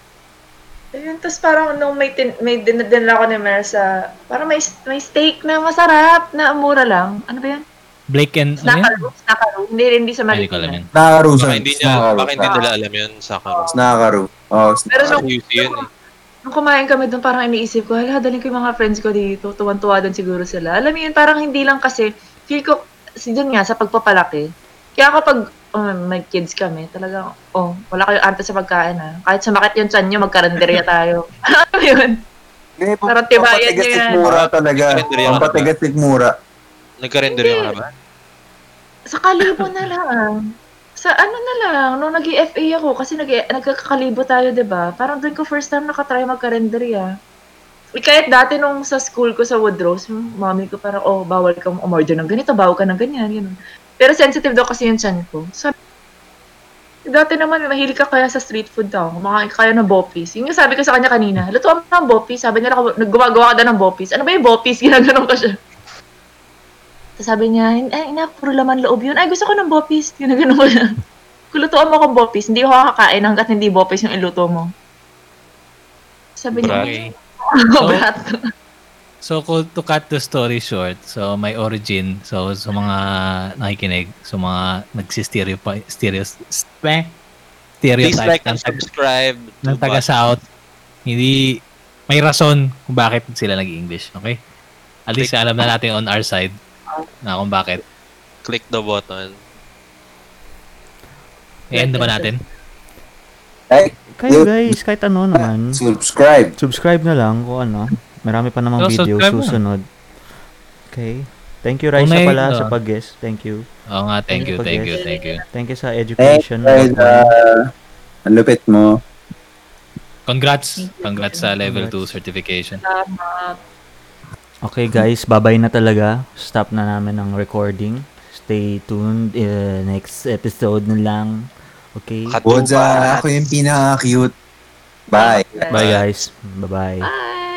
Ayun, tapos parang nung may, tin, may din, din ako ni Mer sa, parang may, may steak na masarap, na mura lang. Ano ba yan? Blake and... Ano yun? Snackaroo? Snackaroo? Hindi, hindi sa Ay, Hindi ko alam Marikina. yun. Nakakaru Baka hindi niya, baka hindi nila alam yun sa akin. Nakakaru. Oh, Pero Sa nung, eh. Nung kumain kami doon, parang iniisip ko, hala, dalhin ko yung mga friends ko dito. Tuwan-tuwa doon siguro sila. Alam mo yun, parang hindi lang kasi, feel ko, si dun nga, sa pagpapalaki. Kaya kapag oh, may kids kami, talagang, oh, wala kayong arte sa pagkain ha. Kahit sumakit yung tiyan nyo, magkaranderya tayo. Ano yun? Hindi, Parang tibayan niya yan. sikmura talaga. Nagkarenderya ka na? Pampatigas sikmura. Nagka-render yung Hindi. ka ba? Sa kalibo na lang. Sa ano na lang, nung nag fa ako, kasi nag nagkakalibo tayo, di ba? Parang doon ko first time nakatry magka-renderya. Eh, kahit dati nung sa school ko sa Woodrose, mami ko parang, oh, bawal kang umorder ng ganito, bawal ka ng ganyan, ganun. Pero sensitive daw kasi yung chan ko. Sabi, dati naman, mahilig ka kaya sa street food daw. Kumakain ka kaya ng bopis. Yung sabi ko sa kanya kanina, lutuan mo ng bopis. Sabi niya, naggumagawa ka daw ng bopis. Ano ba yung bopis? Ginaganon ko siya. Tapos sabi niya, ay, ina, puro laman loob yun. Ay, gusto ko ng bopis. Ginaganon ko siya. Kulutuan mo akong bopis. Hindi ako kakain hanggat hindi bopis yung iluto mo. Sabi niya. So, ko- to cut the story short, so my origin, so sa mga nakikinig, sa mga nagsi-stereotype, stereo, eh, Please stereotype like ng, and subscribe. ng to taga South, hindi, may rason kung bakit sila nag-English, okay? At least alam na natin on our side na kung bakit. Click the button. I-end na ba natin? Like, Kayo guys, kahit ano naman. subscribe. Subscribe na lang kung ano. Marami pa namang So, video susunod. Okay. Thank you, Raisa pala sa uh, pag-guest. Thank you. Oo nga, thank you, thank you, thank you. Thank you sa education. guys, uh, ang lupit mo. Congrats! Congrats sa level 2 certification. Salamat. Okay guys, babay na talaga. Stop na namin ang recording. Stay tuned. Uh, next episode na lang. Okay. Wodza, to ako yung pinaka-cute. Bye. Bye guys. Bye-bye. Bye.